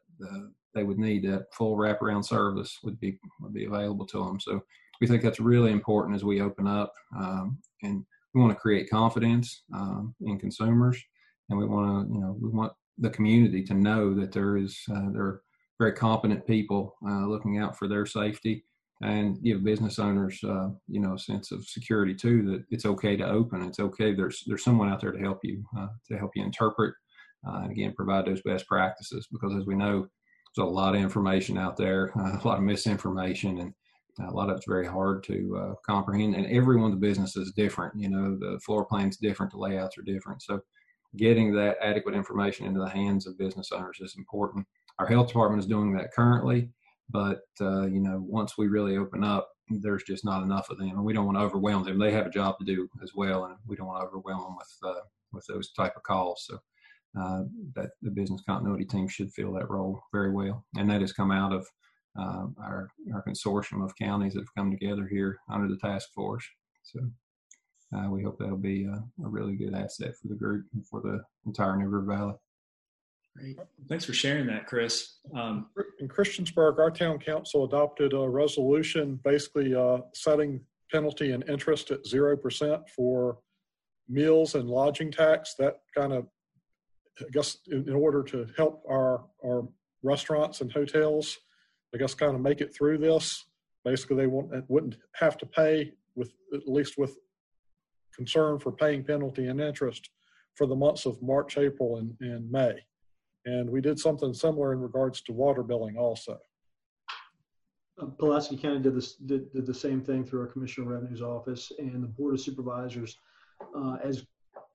they would need, that full wraparound service would be would be available to them. So we think that's really important as we open up, um, and we want to create confidence um, in consumers and we want to you know we want the community to know that there is uh, there are very competent people uh, looking out for their safety and give business owners uh, you know a sense of security too that it's okay to open it's okay there's there's someone out there to help you uh, to help you interpret uh, and again provide those best practices because as we know there's a lot of information out there [laughs] a lot of misinformation and a lot of it's very hard to uh, comprehend and everyone's business is different you know the floor plan's different the layouts are different so getting that adequate information into the hands of business owners is important. Our health department is doing that currently, but uh, you know, once we really open up, there's just not enough of them, and we don't want to overwhelm them. They have a job to do as well, and we don't want to overwhelm them with uh, with those type of calls. So uh, that the business continuity team should fill that role very well, and that has come out of uh, our our consortium of counties that have come together here under the task force. So uh, we hope that'll be a, a, really good asset for the group and for the entire New River Valley. Great. Thanks for sharing that, Chris. Um, in Christiansburg, our town council adopted a resolution basically uh, setting penalty and interest at 0% for meals and lodging tax. That kind of, I guess, in, in order to help our, our restaurants and hotels, I guess, kind of make it through this. Basically, they won't, wouldn't have to pay with, at least with concern for paying penalty and interest for the months of March, April, and, and May. And we did something similar in regards to water billing also. Uh, Pulaski County did, this, did, did the same thing through our Commissioner of Revenue's office and the Board of Supervisors, uh, as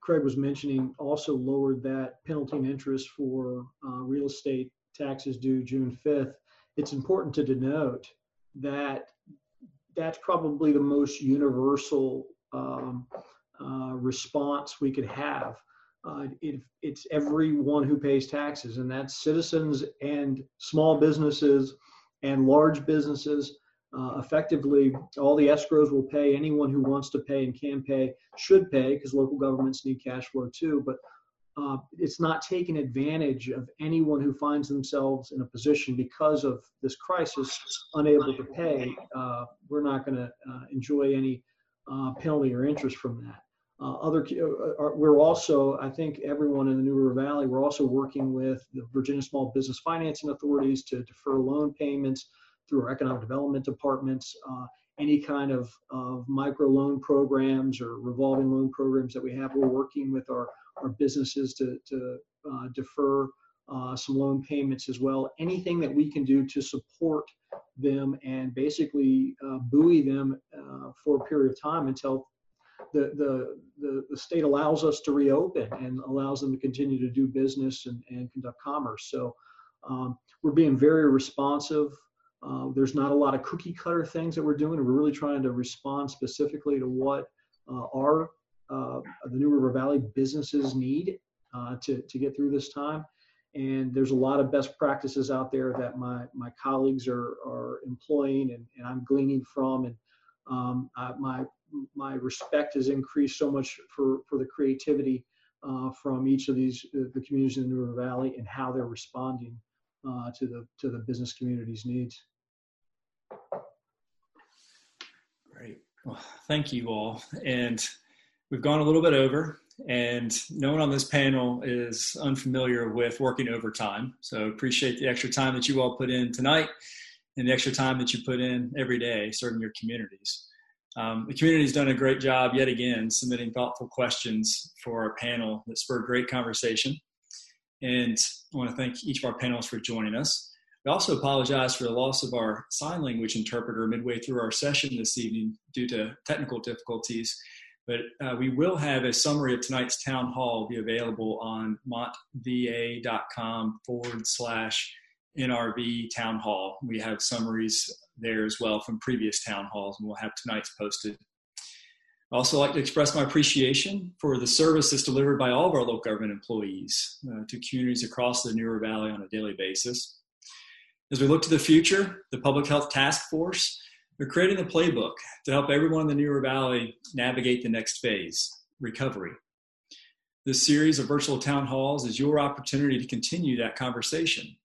Craig was mentioning, also lowered that penalty and interest for uh, real estate taxes due June 5th. It's important to denote that that's probably the most universal um, uh, response we could have. Uh, it, it's everyone who pays taxes, and that's citizens and small businesses and large businesses. Uh, effectively, all the escrows will pay. Anyone who wants to pay and can pay should pay because local governments need cash flow too. But uh, it's not taking advantage of anyone who finds themselves in a position because of this crisis unable to pay. Uh, we're not going to uh, enjoy any uh, penalty or interest from that. Uh, other, uh, we're also, I think everyone in the New River Valley, we're also working with the Virginia Small Business Financing Authorities to defer loan payments through our economic development departments. Any kind of, of micro loan programs or revolving loan programs that we have, we're working with our, our businesses to, to uh, defer uh, some loan payments as well. Anything that we can do to support them and basically uh, buoy them uh, for a period of time until the, the, the, the, state allows us to reopen and allows them to continue to do business and, and conduct commerce. So um, we're being very responsive. Uh, there's not a lot of cookie cutter things that we're doing. We're really trying to respond specifically to what uh, our the New River Valley businesses need uh, to, to get through this time and there's a lot of best practices out there that my my colleagues are are employing and, and I'm gleaning from and um, I, my my respect has increased so much for for the creativity uh, from each of these uh, the communities in the New River Valley and how they're responding uh, to the to the business community's needs. Great. Well, thank you all. And we've gone a little bit over, and no one on this panel is unfamiliar with working overtime. So appreciate the extra time that you all put in tonight and the extra time that you put in every day serving your communities. Um, the community has done a great job yet again submitting thoughtful questions for our panel that spurred great conversation. And I want to thank each of our panelists for joining us. We also apologize for the loss of our sign language interpreter midway through our session this evening due to technical difficulties. But uh, we will have a summary of tonight's town hall be available on montva.com forward slash NRV town hall. We have summaries there as well from previous town halls, and we'll have tonight's posted. I also like to express my appreciation for the service that's delivered by all of our local government employees uh, to communities across the New River Valley on a daily basis. As we look to the future, the Public Health Task Force are creating the playbook to help everyone in the New River Valley navigate the next phase, recovery. This series of virtual town halls is your opportunity to continue that conversation.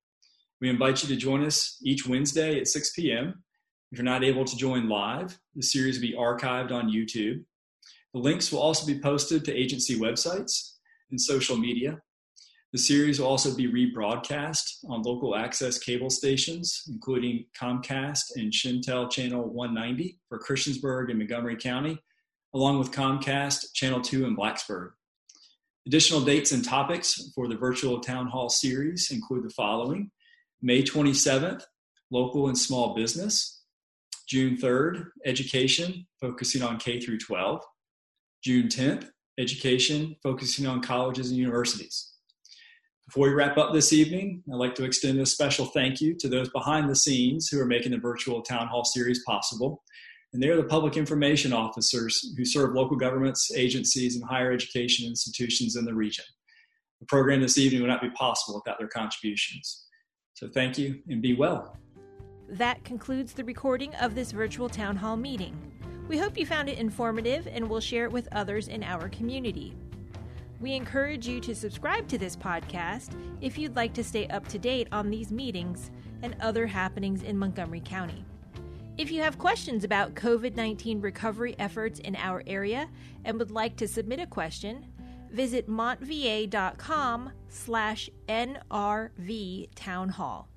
We invite you to join us each Wednesday at 6 p.m. If you're not able to join live, the series will be archived on YouTube. The links will also be posted to agency websites and social media. The series will also be rebroadcast on local access cable stations, including Comcast and Shentel Channel 190 for Christiansburg and Montgomery County, along with Comcast Channel 2 in Blacksburg. Additional dates and topics for the virtual town hall series include the following May 27th, local and small business. June 3rd, education, focusing on K through 12. June 10th, education, focusing on colleges and universities. Before we wrap up this evening, I'd like to extend a special thank you to those behind the scenes who are making the virtual town hall series possible. And they are the public information officers who serve local governments, agencies, and higher education institutions in the region. The program this evening would not be possible without their contributions. So thank you and be well. That concludes the recording of this virtual town hall meeting. We hope you found it informative and will share it with others in our community. We encourage you to subscribe to this podcast if you'd like to stay up to date on these meetings and other happenings in Montgomery County. If you have questions about COVID 19 recovery efforts in our area and would like to submit a question, visit montva.com slash nrv town hall.